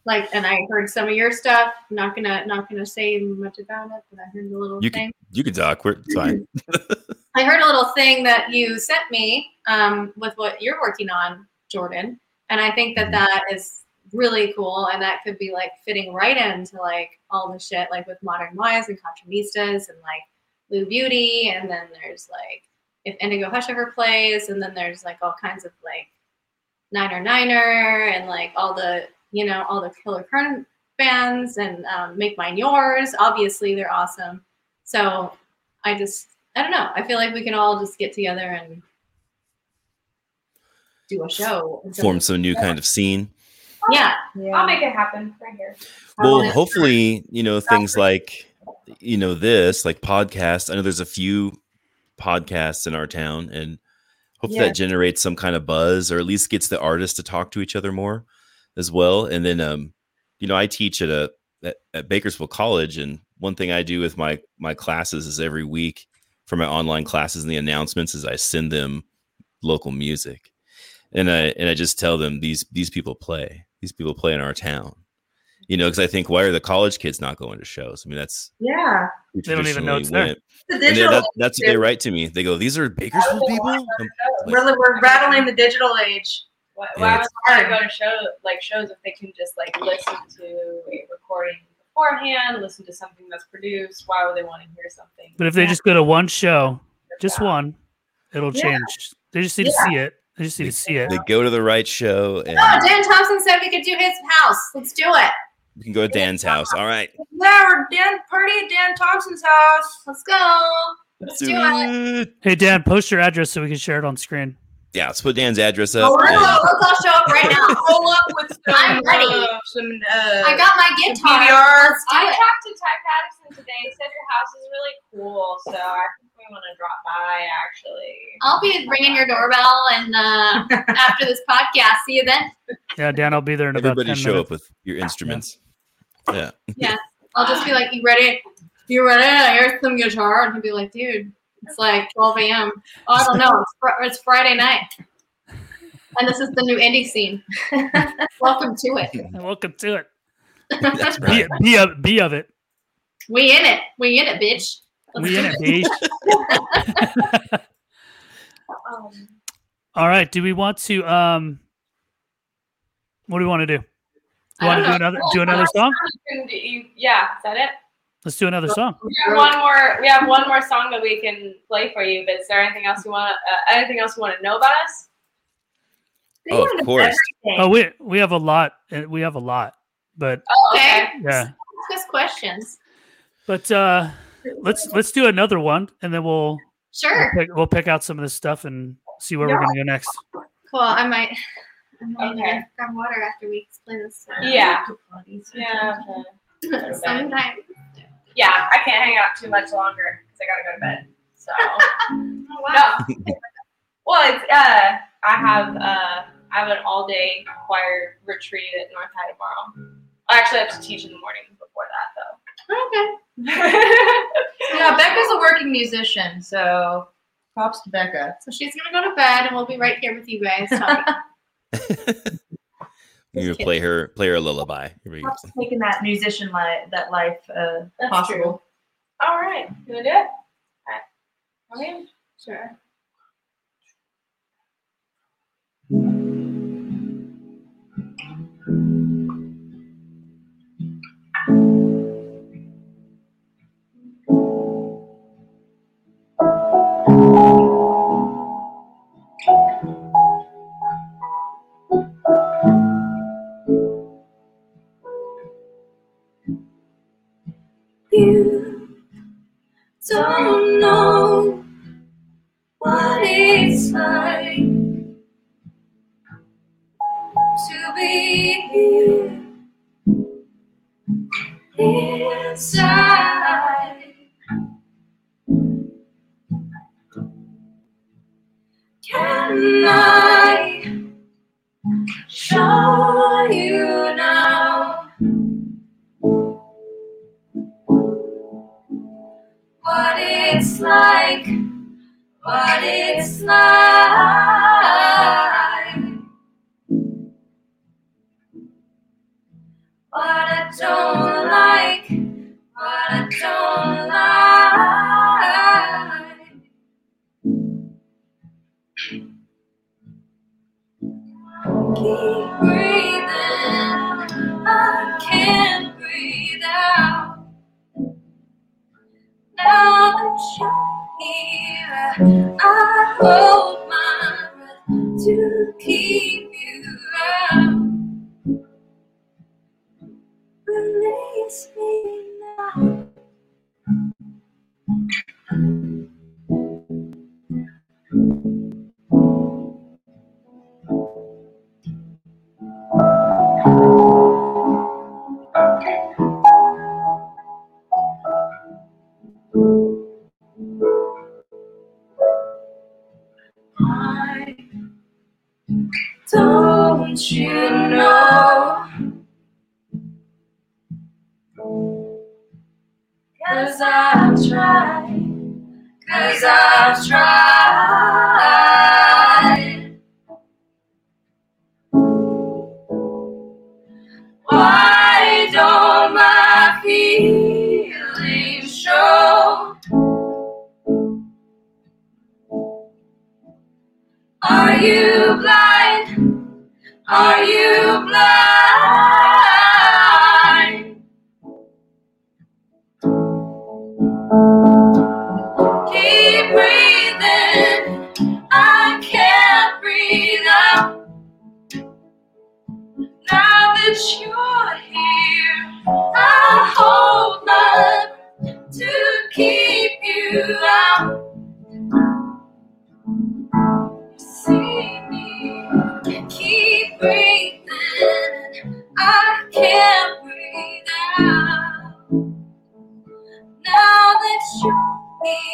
Like, and I heard some of your stuff. Not gonna, not gonna say much about it, but I heard a little You thing. can you can talk. We're fine. I heard a little thing that you sent me um, with what you're working on, Jordan, and I think that Mhm. that is really cool, and that could be like fitting right into like all the shit like with Modern Wives and Contramistas and like Blue Beauty, and then there's like if Indigo Hush ever plays, and then there's like all kinds of like Niner Niner and like all the you know all the Killer current bands and um, Make Mine Yours. Obviously, they're awesome. So I just I don't know. I feel like we can all just get together and do a show. Form some new kind of scene. Yeah, I'll make it happen right here. Well, Yeah. hopefully, you know, things like, you know, this, like podcasts. I know there's a few podcasts in our town, and hopefully Yeah. that generates some kind of buzz or at least gets the artists to talk to each other more as well. And then, um, you know, I teach at a at, at Bakersfield College, and one thing I do with my my classes is every week for my online classes and the announcements is I send them local music, and I and I just tell them these these people play these people play in our town you know, because I think why are the college kids not going to shows? I mean, that's Yeah. who They don't even know it's there. The And digital that, that's what they write to me. They go, "These are Bakersfield oh, people." I'm we're, we're rattling the digital age. Why, Yeah, why it's would I go to show like shows if they can just like listen to a recording beforehand, listen to something that's produced? Why would they want to hear something? But if they just go to one show, just one, it'll Yeah. change. They just need to see it. They just need to see it. They go to the right show, and Oh, Dan Thompson said we could do his house. Let's do it. we can go to Dan's house. All right, Yeah, we're Dan party at Dan Thompson's house. Let's go. Let's do it. it. Hey Dan, post your address so we can share it on screen. Yeah, let's put Dan's address up. Oh, Let's, and- all- let's all show up right now. Roll up with some, I'm ready. uh, some uh, I got my some guitar. PBR. Let's I it. talked to Ty Patterson today. He said your house is really cool, so I think we want to drop by actually. I'll be ringing your doorbell and uh, after this podcast. See you then. Yeah, Dan, I'll be there in about Everybody 10 show minutes. up with your instruments. Yeah. I'll just be like, "You ready? You ready? Here's some guitar." And he'll be like, "Dude, it's like 12 a.m. Oh, I don't know. It's, fr- it's Friday night." And this is the new indie scene. Welcome to it. Welcome to it. That's Be, right. be, of, be of it. We in it. We in it, bitch. Let's We in it, B. Um, All right. Do we want to um what do we want to do? Do I you want to don't know. another do another song? can do you- yeah, is that it? Let's do another song. We have one more. We have one more song that we can play for you. But is there anything else you want? Uh, anything else you want to know about us? They Oh, of course. everything. Oh, we we have a lot. uh, We have a lot. But Oh, Okay. yeah. Ask us questions. But uh let's let's do another one and then we'll we'll Sure. pick, we'll pick out some of this stuff and see where we're going to go next. Cool. I might. I might Okay. okay. grab water after we explain this. Yeah. Yeah. okay. Sometime. Yeah. I can't hang out too much longer because I gotta go to bed. So. Oh, wow. No. Well, it's uh, I have uh, I have an all day choir retreat at North High tomorrow. I actually have to teach in the morning before that Okay. Yeah, Becca's a working musician, so props to Becca. So she's gonna go to bed, and we'll be right here with you guys. talking. You play her play her a lullaby. Here we go. Props to making that musician life that life uh, That's possible. All right, you wanna do it? All right. Okay. sure.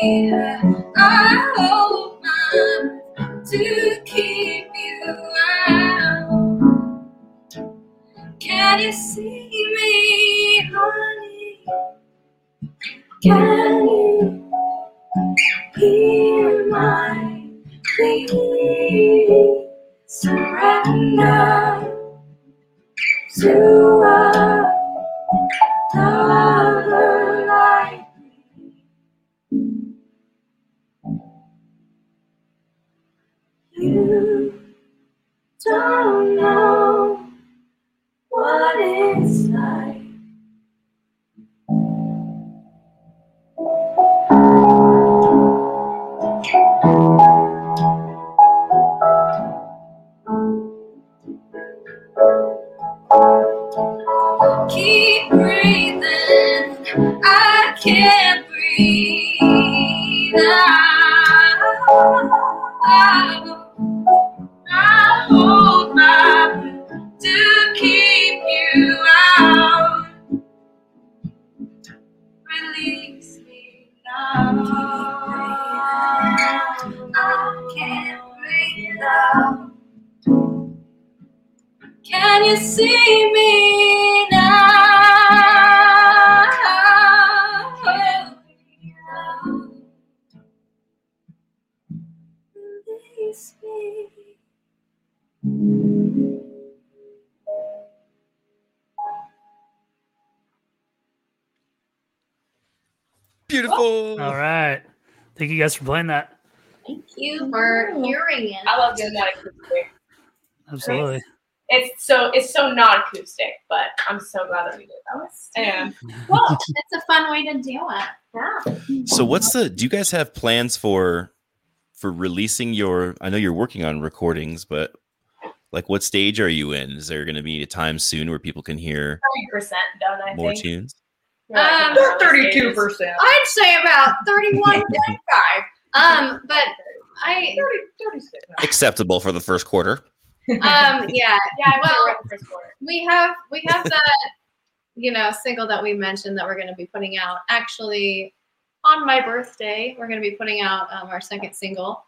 You're I hold Thank you guys for playing that. Thank you for hearing it. I love doing that acoustic. Absolutely. It's so it's so not acoustic, but I'm so glad that we did that. And Well, it's a fun way to do it. Yeah. So what's the do you guys have plans for for releasing your I know you're working on recordings, but like what stage are you in? Is there going to be a time soon where people can hear thirty percent done, I more think. tunes? We're Um, Thirty-two percent. I'd say about 31, 35. Um, but I, 36. Acceptable for the first quarter. um, yeah, Yeah, I Well- well, the first quarter. we have we have that you know single that we mentioned that we're going to be putting out actually on my birthday we're going to be putting out um, our second single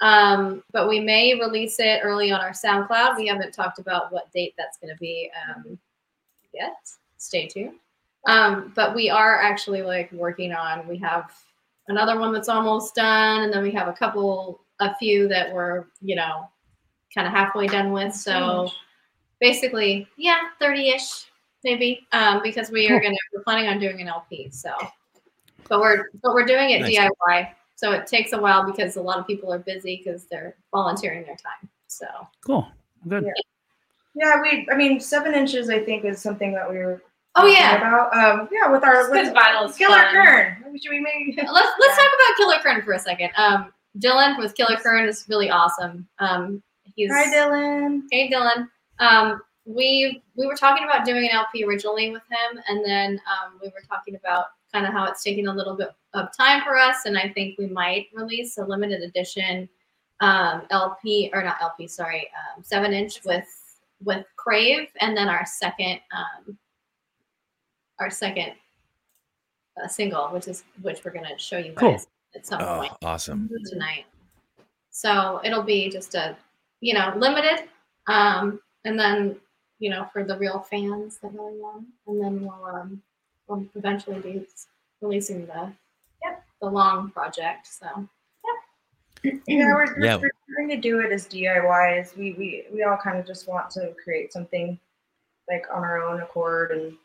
um, but we may release it early on our soundcloud we haven't talked about what date that's going to be um, yet stay tuned um, but we are actually like working on we have another one that's almost done and then we have a couple a few that we're you know kind of halfway done with so basically yeah 30ish maybe um, because we are gonna we're planning on doing an lp so but we're but we're doing it Nice. diy so it takes a while because a lot of people are busy because they're volunteering their time so Cool. Good. Yeah, we. I mean, seven inches. I think is something that we were. Oh yeah About um. Yeah, with our with vinyl Killer fun. Kern. Should we maybe? let's let's talk about killer Kern for a second um Dylan with Killer Kern is really awesome. Um, he's Hi, Dylan. Hey Dylan. Um, we we were talking about doing an LP originally with him, and then um, we were talking about kind of how it's taking a little bit of time for us, and I think we might release a limited edition um, LP or not LP, sorry, um, seven inch with with Crave, and then our second um, our second uh, single, which is which we're gonna show you Cool. guys at some Oh, point awesome. tonight. So it'll be just a, you know, limited. Um, and then, you know, for the real fans that really want, and then we'll um we'll eventually be releasing the Yep. the long project. So Yeah, we're, we're, Yeah. we're trying to do it as DIY DIYs. We, we we all kind of just want to create something like on our own accord and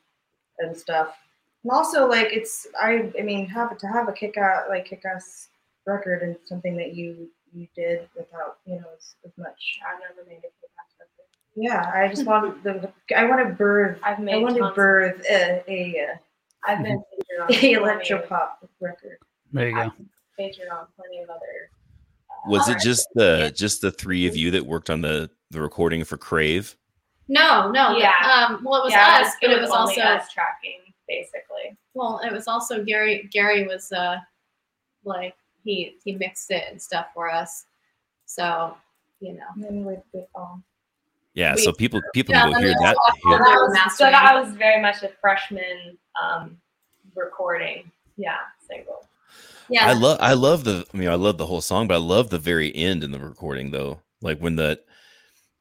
and stuff. And also like it's I I mean have to have a kick out like kick ass record and something that you you did without you know as, as much. I've never made a kick-ass record. Yeah, I just want the I want to birth I've made I want to birth a a, I've been featured on a plenty electro of- pop record. There you go. featured on plenty of other. uh, Was it just the just the three of you that worked on the the recording for Crave? No, no, Yeah. Um, well, it was yeah, us, but it was only also us tracking basically. well, it was also Gary. Gary was uh like he he mixed it and stuff for us. So you know. Then with with um Yeah, We- so people people Yeah, can go hear that. Hear, They that was, so that was very much a freshman um, recording. Yeah, single. Yeah. I love I love the I mean I love the whole song, but I love the very end in the recording though. Like when the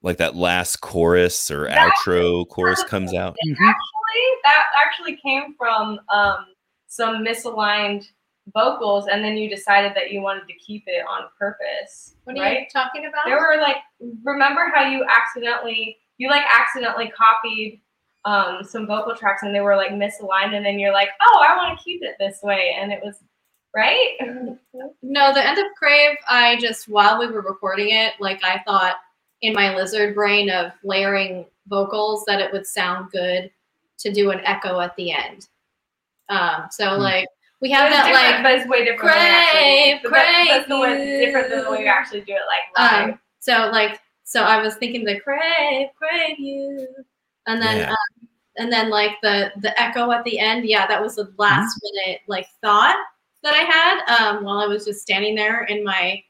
like that last chorus or That- outro chorus comes out. Mhm. Actually, that actually came from um, some misaligned vocals, and then you decided that you wanted to keep it on purpose, what are you talking about? There were like, remember how you accidentally, you like accidentally copied um, some vocal tracks, and they were like misaligned, and then you're like, oh, I want to keep it this way, and it was right. No, the end of Crave, I just while we were recording it, like I thought in my lizard brain of layering vocals that it would sound good to do an echo at the end. Um, so Hmm. like we have it's that like but it's way different. than Crave, actually- but that's, that's the way different than the way you you. actually do it, like live. um so like so I was thinking the crave, crave you. And then Yeah. um, and then like the the echo at the end, yeah, that was the last minute like thought that I had um while I was just standing there in my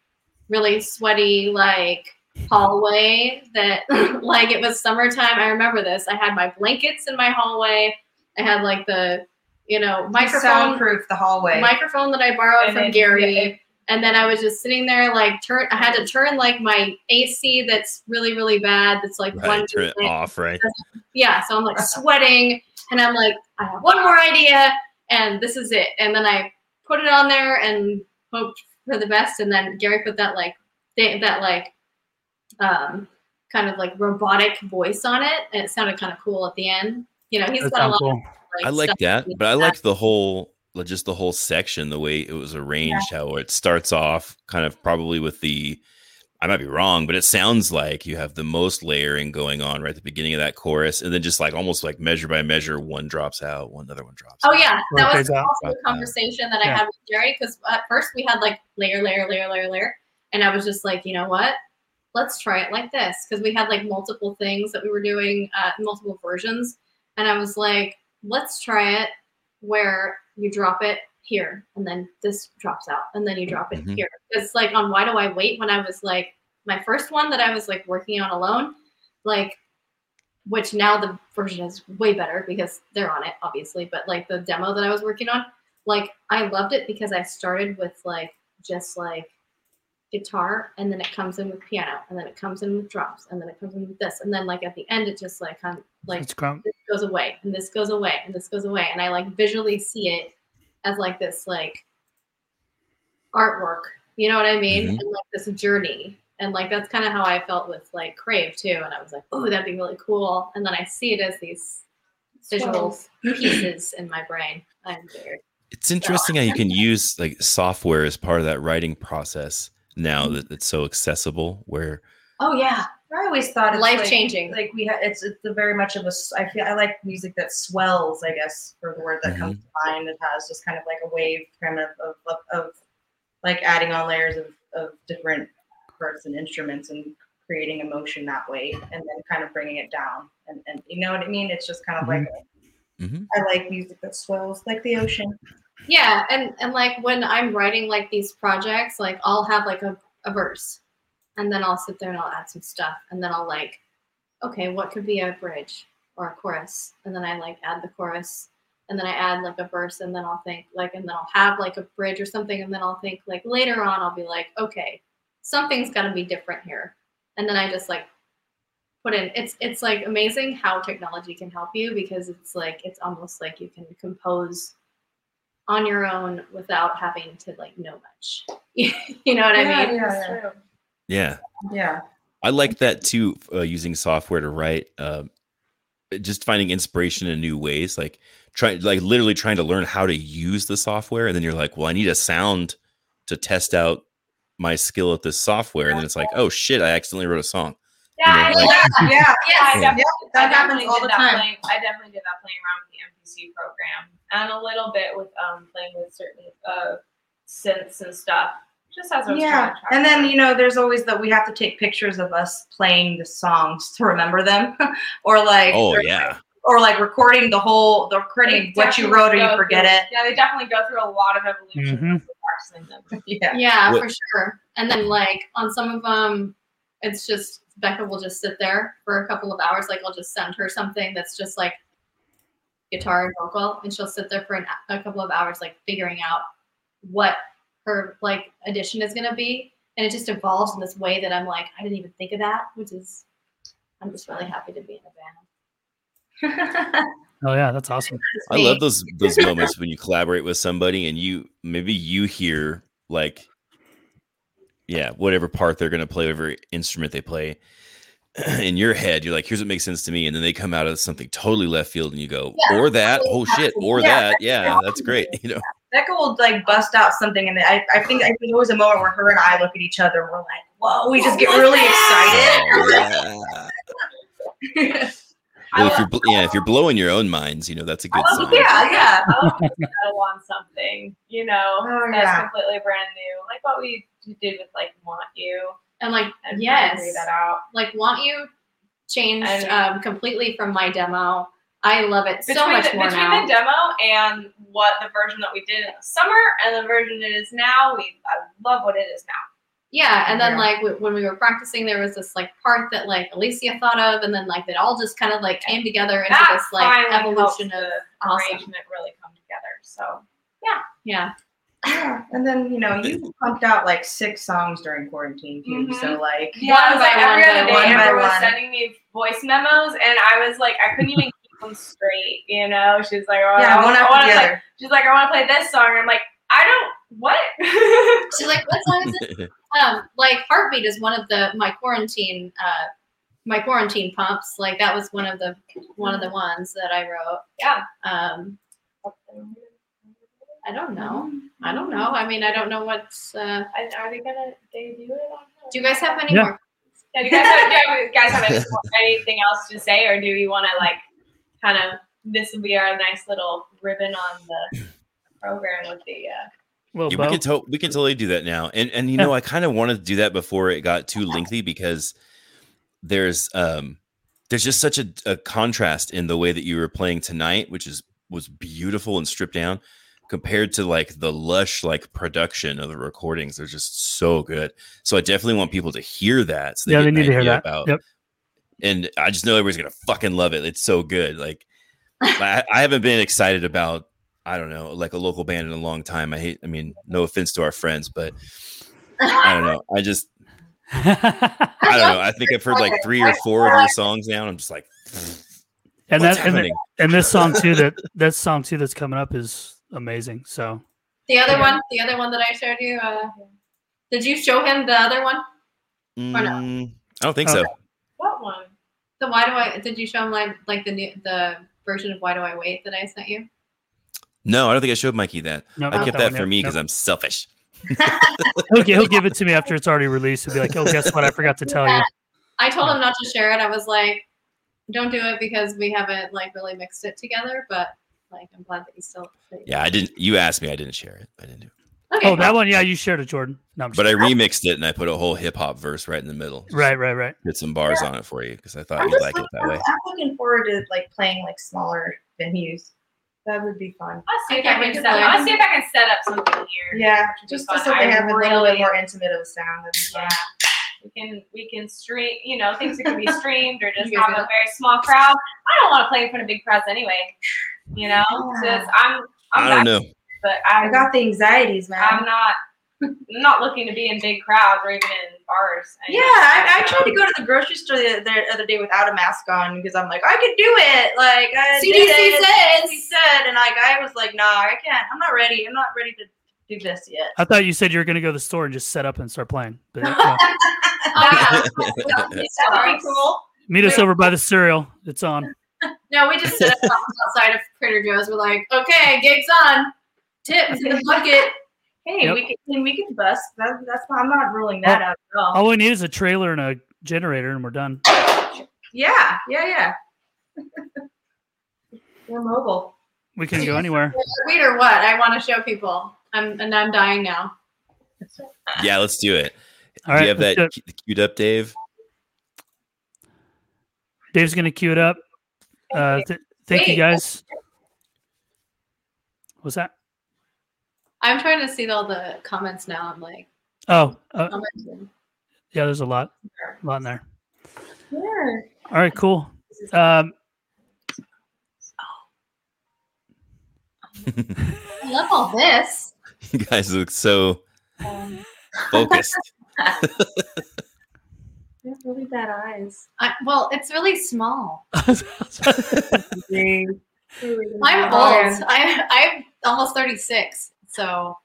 really sweaty like hallway that like it was summertime. I remember this. I had my blankets in my hallway. I had like the you know microphone soundproof the hallway. microphone that I borrowed And from then- Gary. yeah, it- and then I was just sitting there like turn I had to turn like my AC that's really, really bad. That's like Right, one turn it off, right? yeah, so I'm like sweating and I'm like, I have one more idea and this is it. And then I put it on there and hoped for the best. And then Gary put that like th- that like um kind of like robotic voice on it. And it sounded kind of cool at the end. You know, he's That got a lot cool. of like I like that, he but I does. like the whole like, just the whole section, the way it was arranged, how it starts off kind of probably with the I might be wrong, but it sounds like you have the most layering going on right at the beginning of that chorus, and then just like almost like measure by measure, one drops out, one other one drops. Oh out. yeah, that was fades out. also a conversation that I Yeah. had with Jerry because at first we had like layer, layer, layer, layer, layer, and I was just like, you know what? Let's try it like this because we had like multiple things that we were doing, uh, multiple versions, and I was like, let's try it where you drop it here and then this drops out and then you drop it Mhm. here. It's like on Why Do I Wait when I was like my first one that I was like working on alone, like which now the version is way better because they're on it, obviously. But like the demo that I was working on, like I loved it because I started with like just like guitar and then it comes in with piano and then it comes in with drums and then it comes in with this and then like at the end it just like kind of like It's crump. this goes away and this goes away and this goes away and I like visually see it as like this like artwork. You know what I mean? Mhm. And like this journey. And like that's kind of how I felt with like Crave too. And I was like, oh, that'd be really cool. And then I see it as these visual pieces in my brain. I'm weird. It's interesting how you can use like software as part of that writing process now Mm-hmm. that it's so accessible. Where Oh yeah. I always thought it's Life like- changing. Like we, ha- it's it's a very much of a. s- I feel I like music that swells. I guess for the word that comes to mind. It has just kind of like a wave, kind of of, of, of like adding on layers of of different parts and instruments and creating emotion that way, and then kind of bringing it down. And and you know what I mean? It's just kind of like Mhm. I like music that swells like the ocean. Yeah, and and like when I'm writing like these projects, like I'll have like a, a verse, and then I'll sit there and I'll add some stuff, and then I'll like, okay, what could be a bridge or a chorus, and then I like add the chorus, and then I add like a verse, and then I'll think like, and then I'll have like a bridge or something, and then I'll think like later on I'll be like, okay, something's got to be different here, and then I just like put in. It's it's like amazing how technology can help you because it's like it's almost like you can compose on your own without having to like know much. you know what I mean? yeah, yeah. true. Yeah. Yeah. I like that too. Uh, using software to write, uh, just finding inspiration in new ways, like trying, like literally trying to learn how to use the software, and then you're like, well, I need a sound to test out my skill at this software, and then it's like, oh shit, I accidentally wrote a song. Yeah, You know, like- that. Yeah. Yeah, I Yeah. Definitely, that I happens definitely all did the that time. Playing, I definitely did that playing around with the MPC program and a little bit with um playing with certain uh synths and stuff. Just as I was Yeah. trying to And then, you know, there's always that we have to take pictures of us playing the songs to remember them. or like Oh or, yeah, or like recording the whole the recording what you wrote or you forget through- it. Yeah, they definitely go through a lot of evolution Mhm. them. Yeah. Yeah, What- for sure. And then like on some of them, it's just Becca will just sit there for a couple of hours. Like I'll just send her something that's just like guitar and vocal, and she'll sit there for an, a couple of hours, like figuring out what her like addition is gonna be, and it just evolves in this way that I'm like, I didn't even think of that, which is I'm just really happy to be in a band. Oh yeah, that's awesome. I love those those moments when you collaborate with somebody and you maybe you hear like yeah whatever part they're gonna play whatever instrument they play in your head you're like here's what makes sense to me and then they come out of something totally left field and you go Yeah. or that oh shit or Yeah. that yeah that's great you know Becca will like bust out something, and I, I think I think there was a moment where her and I look at each other, and we're like, "Whoa!" We just get oh, really excited. Oh, yeah. Well, if you're bl- yeah if you're blowing your own minds you know that's a good I sign love Yeah, yeah. I love to settle on something, you know, Oh, that's yeah. completely brand new. Like what we did with like Want You. and like And yes, figure that out. like want you changed And- um, completely from my demo. I love it so between, much the, more between now. the demo and what the version that we did in the summer and the version it is now, we I love what it is now. Yeah, and then Yeah. like w- when we were practicing, there was this like part that like Alicia thought of, and then like it all just kind of like came together into That this like evolution of the awesome. arrangement really come together. So yeah. Yeah. And then you know you pumped out like six songs during quarantine too. Mhm. So like yeah, it was like by every one other day, one Amber was one. sending me voice memos, and I was like, I couldn't even keep them straight. You know, she's like, oh, yeah, I, one after wanna the play, other. She's like, I want to play this song. And I'm like, I don't. What? She's like, what song is it? Um, like Heartbeat is one of the my quarantine uh my quarantine pumps. Like that was one of the one of the ones that I wrote. yeah. Um, I don't know. I don't know. I mean, I don't know what's. Uh, Are they gonna debut it on? do you guys have any Yeah. more? Yeah, do you guys have, do you guys have any, anything else to say, or do you want to like kind of this will be our nice little ribbon on the program with the uh, Well, Yeah, we can to- we can totally do that now. And and you know, I kind of wanted to do that before it got too lengthy because there's um there's just such a, a contrast in the way that you were playing tonight, which is was beautiful and stripped down compared to like the lush like production of the recordings. They're just so good. So I definitely want people to hear that. So yeah, they need to hear that. About, Yep. And I just know everybody's gonna fucking love it. It's so good. Like I, I haven't been excited about I don't know, like a local band in a long time. I hate, I mean, no offense to our friends, but I don't know. I just, I don't know. I think I've heard like three or four of your songs now. And I'm just like, and what's that and, happening? and this song too that that song too that's coming up is amazing. So The other Yeah. one, the other one that I showed you. Uh, did you show him the other one? no? Mm, I don't think Oh. so. what one? The why do I? Did you show him like like the new the version of Why Do I Wait that I sent you? No, I don't think I showed Mikey that. no, I kept that one for yet. me No. because I'm selfish. he'll, he'll give it to me after it's already released. He'll be like, "Oh, guess what? I forgot to tell you." I told him not to share it. I was like, don't do it because we haven't like really mixed it together. But like, I'm glad that you still. that Yeah, I didn't. You asked me. I didn't share it. I didn't do. Okay. Oh, that one. Yeah, you shared it, Jordan. No, I'm just But I remixed it and I put a whole hip hop verse right in the middle. right, right, right. Put some bars on it for you because I thought I'm you'd just like it looking, that way. I'm looking forward to like playing like smaller venues. That would be fun. I'll see if I I can't can set. to I'll see if I can set up something here. Yeah, Which would be just fun. to something I have a little bit more intimate of a sound. That'd be fun. Yeah. We can we can stream, you know, things that can be streamed or just have a do very small crowd. I don't want to play in front of big crowds anyway. You know, Yeah. just I'm I'm I don't back, know. but I I'm, got the anxieties, man. I'm not I'm not looking to be in big crowds or even in bars. Yeah, I, I tried to go to the grocery store the, the other day without a mask on because I'm like, I could do it. Like, I CDC it. says. CDC said, and like, I was like, nah, I can't. I'm not ready. I'm not ready to do this yet. I thought you said you were going to go to the store and just set up and start playing. But, uh, oh, yeah. Oh, That would be cool. Meet us over by the cereal. It's on. No, we just set up outside of Trader Joe's. We're like, okay, gigs on. Tips in the bucket. Hey, Yep. we can we can bust. That, that's not, I'm not ruling that Oh. out at all. All we need is a trailer and a generator, and we're done. Yeah, yeah, yeah. We're mobile. We can go anywhere. Wait or what? I want to show people. I'm and I'm dying now. Yeah, let's do it. All do right. you have that do queued up, Dave? Dave's going to queue it up. Uh, th- thank you guys. What's that? I'm trying to see all the comments now. I'm like, Oh, uh, yeah. There's a lot, a lot in there. Yeah. All right, cool. Um, I love all this. you guys look so focused. You have really bad eyes. I, well, it's really small. I'm I'm old. I, I'm almost 36. So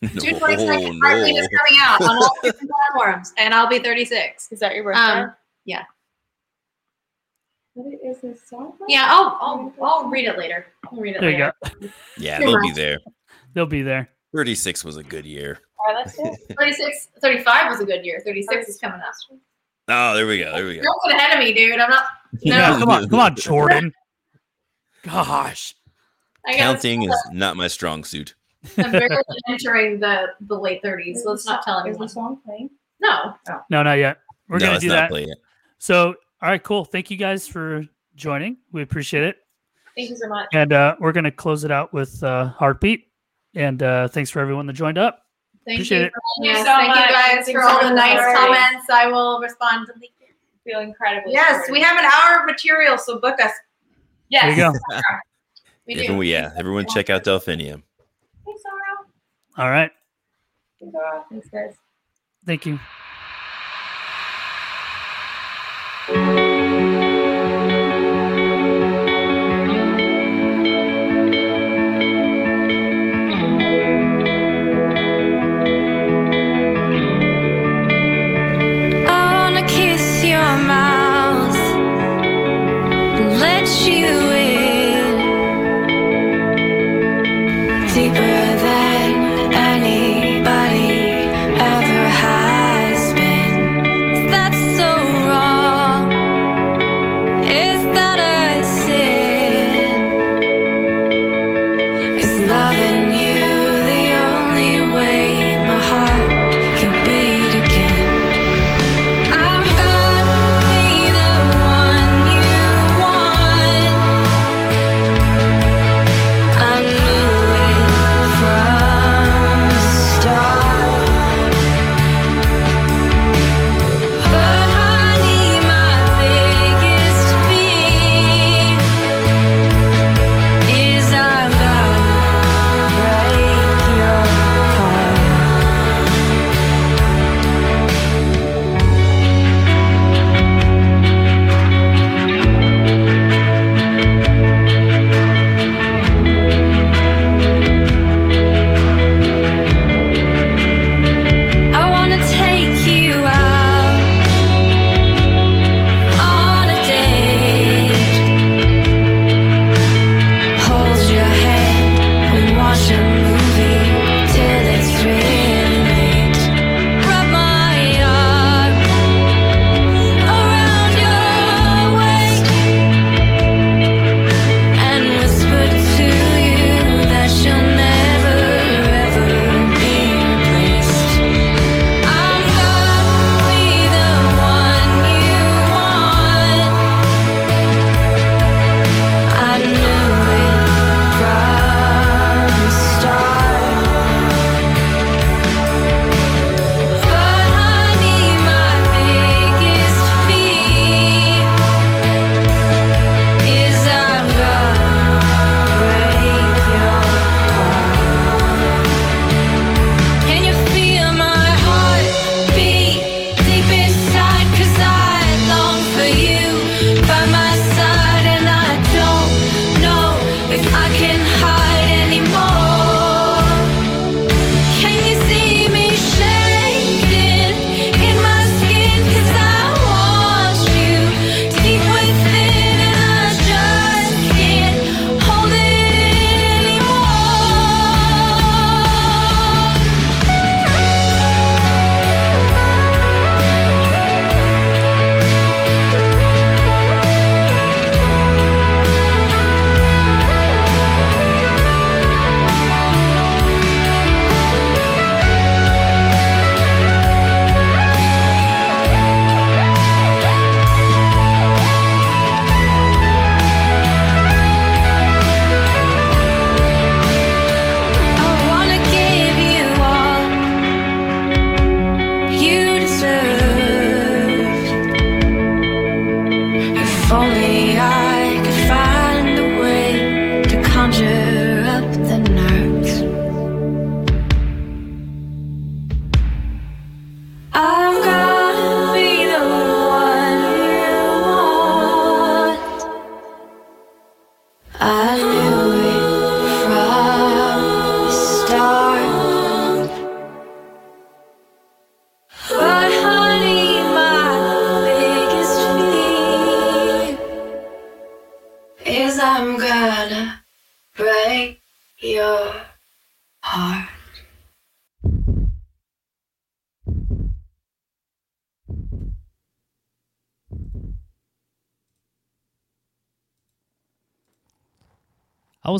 June 22nd, Oh, Heart is coming out on all different platforms, and I'll be 36. Is that your birthday? Um, What is this song? yeah, I'll, I'll, I'll read it later. I'll read it there you go. Yeah, they'll be there. They'll be there. 36 was a good year. All right, let's it. 36, 35 was a good year. 36 is coming up. Oh, there we go. There we go. Don't get ahead of me, dude. I'm not. No, Yeah, come on, come on, Jordan. Gosh. I Counting is not my strong suit. I'm barely entering the the late 30s. Let's not tell Is anyone. the song playing? No. No, not yet. We're no, gonna it's do not that. playing. So, all right, cool. Thank you guys for joining. We appreciate it. Thank you so much. And uh, we're gonna close it out with uh, heartbeat. And uh, thanks for everyone that joined up. Thank Appreciate you. it. Thank you so thank much. you guys Thanks for all the nice Alright. comments. I will respond to the feel incredibly. Yes, supported. we have an hour of material, so book us. Yes. There you go. We do. Everyone, yeah, everyone check out Delphinium. Thanks, Laura. All right. Thanks, guys. Thank you.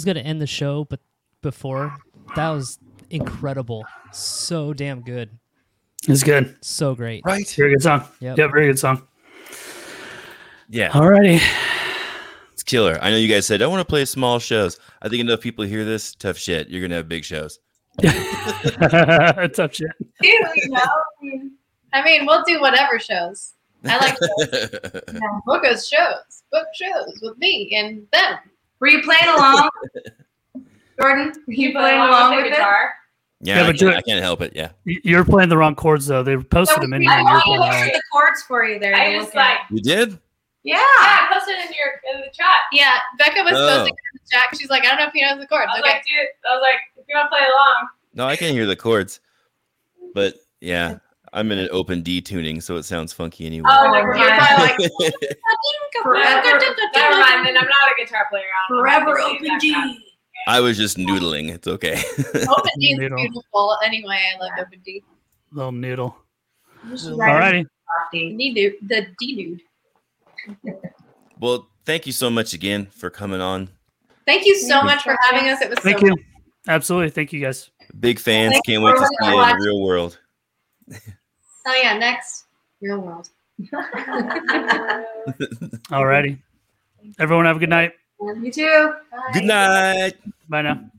I was gonna end the show, but before that was incredible. So damn good. It's good. So great. Right. Very good song. Yep. Yeah, very good song. Yeah. Alrighty. It's killer. I know you guys said I want to play small shows. I think enough people hear this. Tough shit. You're gonna have big shows. Tough shit. Too, you know? I mean, we'll do whatever shows. I like book us shows, book shows with me and them. Were you playing along, Jordan? Were you playing along with it? guitar. yeah, Yeah, I, but can't, I can't help it. Yeah. You're playing the wrong chords though. They posted So them we- anyway. I You're want playing you wrong. to- the chords for you there. I to just look at. like You did? yeah. yeah, I posted in your in the chat. Yeah, Becca was Oh. posting in the chat. She's like, I don't know if he knows the chords. I was Okay. like, dude, I was like, if you want to play along, No, I can hear the chords. But yeah, I'm in an open D tuning, so it sounds funky anyway. oh, Oh, never You're mind. like, Forever- Never mind. Then I'm not a guitar player. I don't know Forever open sing that crap. D. I was just noodling. It's okay. Open D is beautiful. Anyway, I love Open D. Little noodle. Right. Alrighty. D. D the D dude. well, thank you so much again for coming on. Thank you so much for having us. It was Thank so you. Absolutely. Thank you guys. Big fans. Thank Can't wait to see you in the real world. Oh yeah, next real world. Alrighty. Everyone have a good night. You too. Good night. Bye now.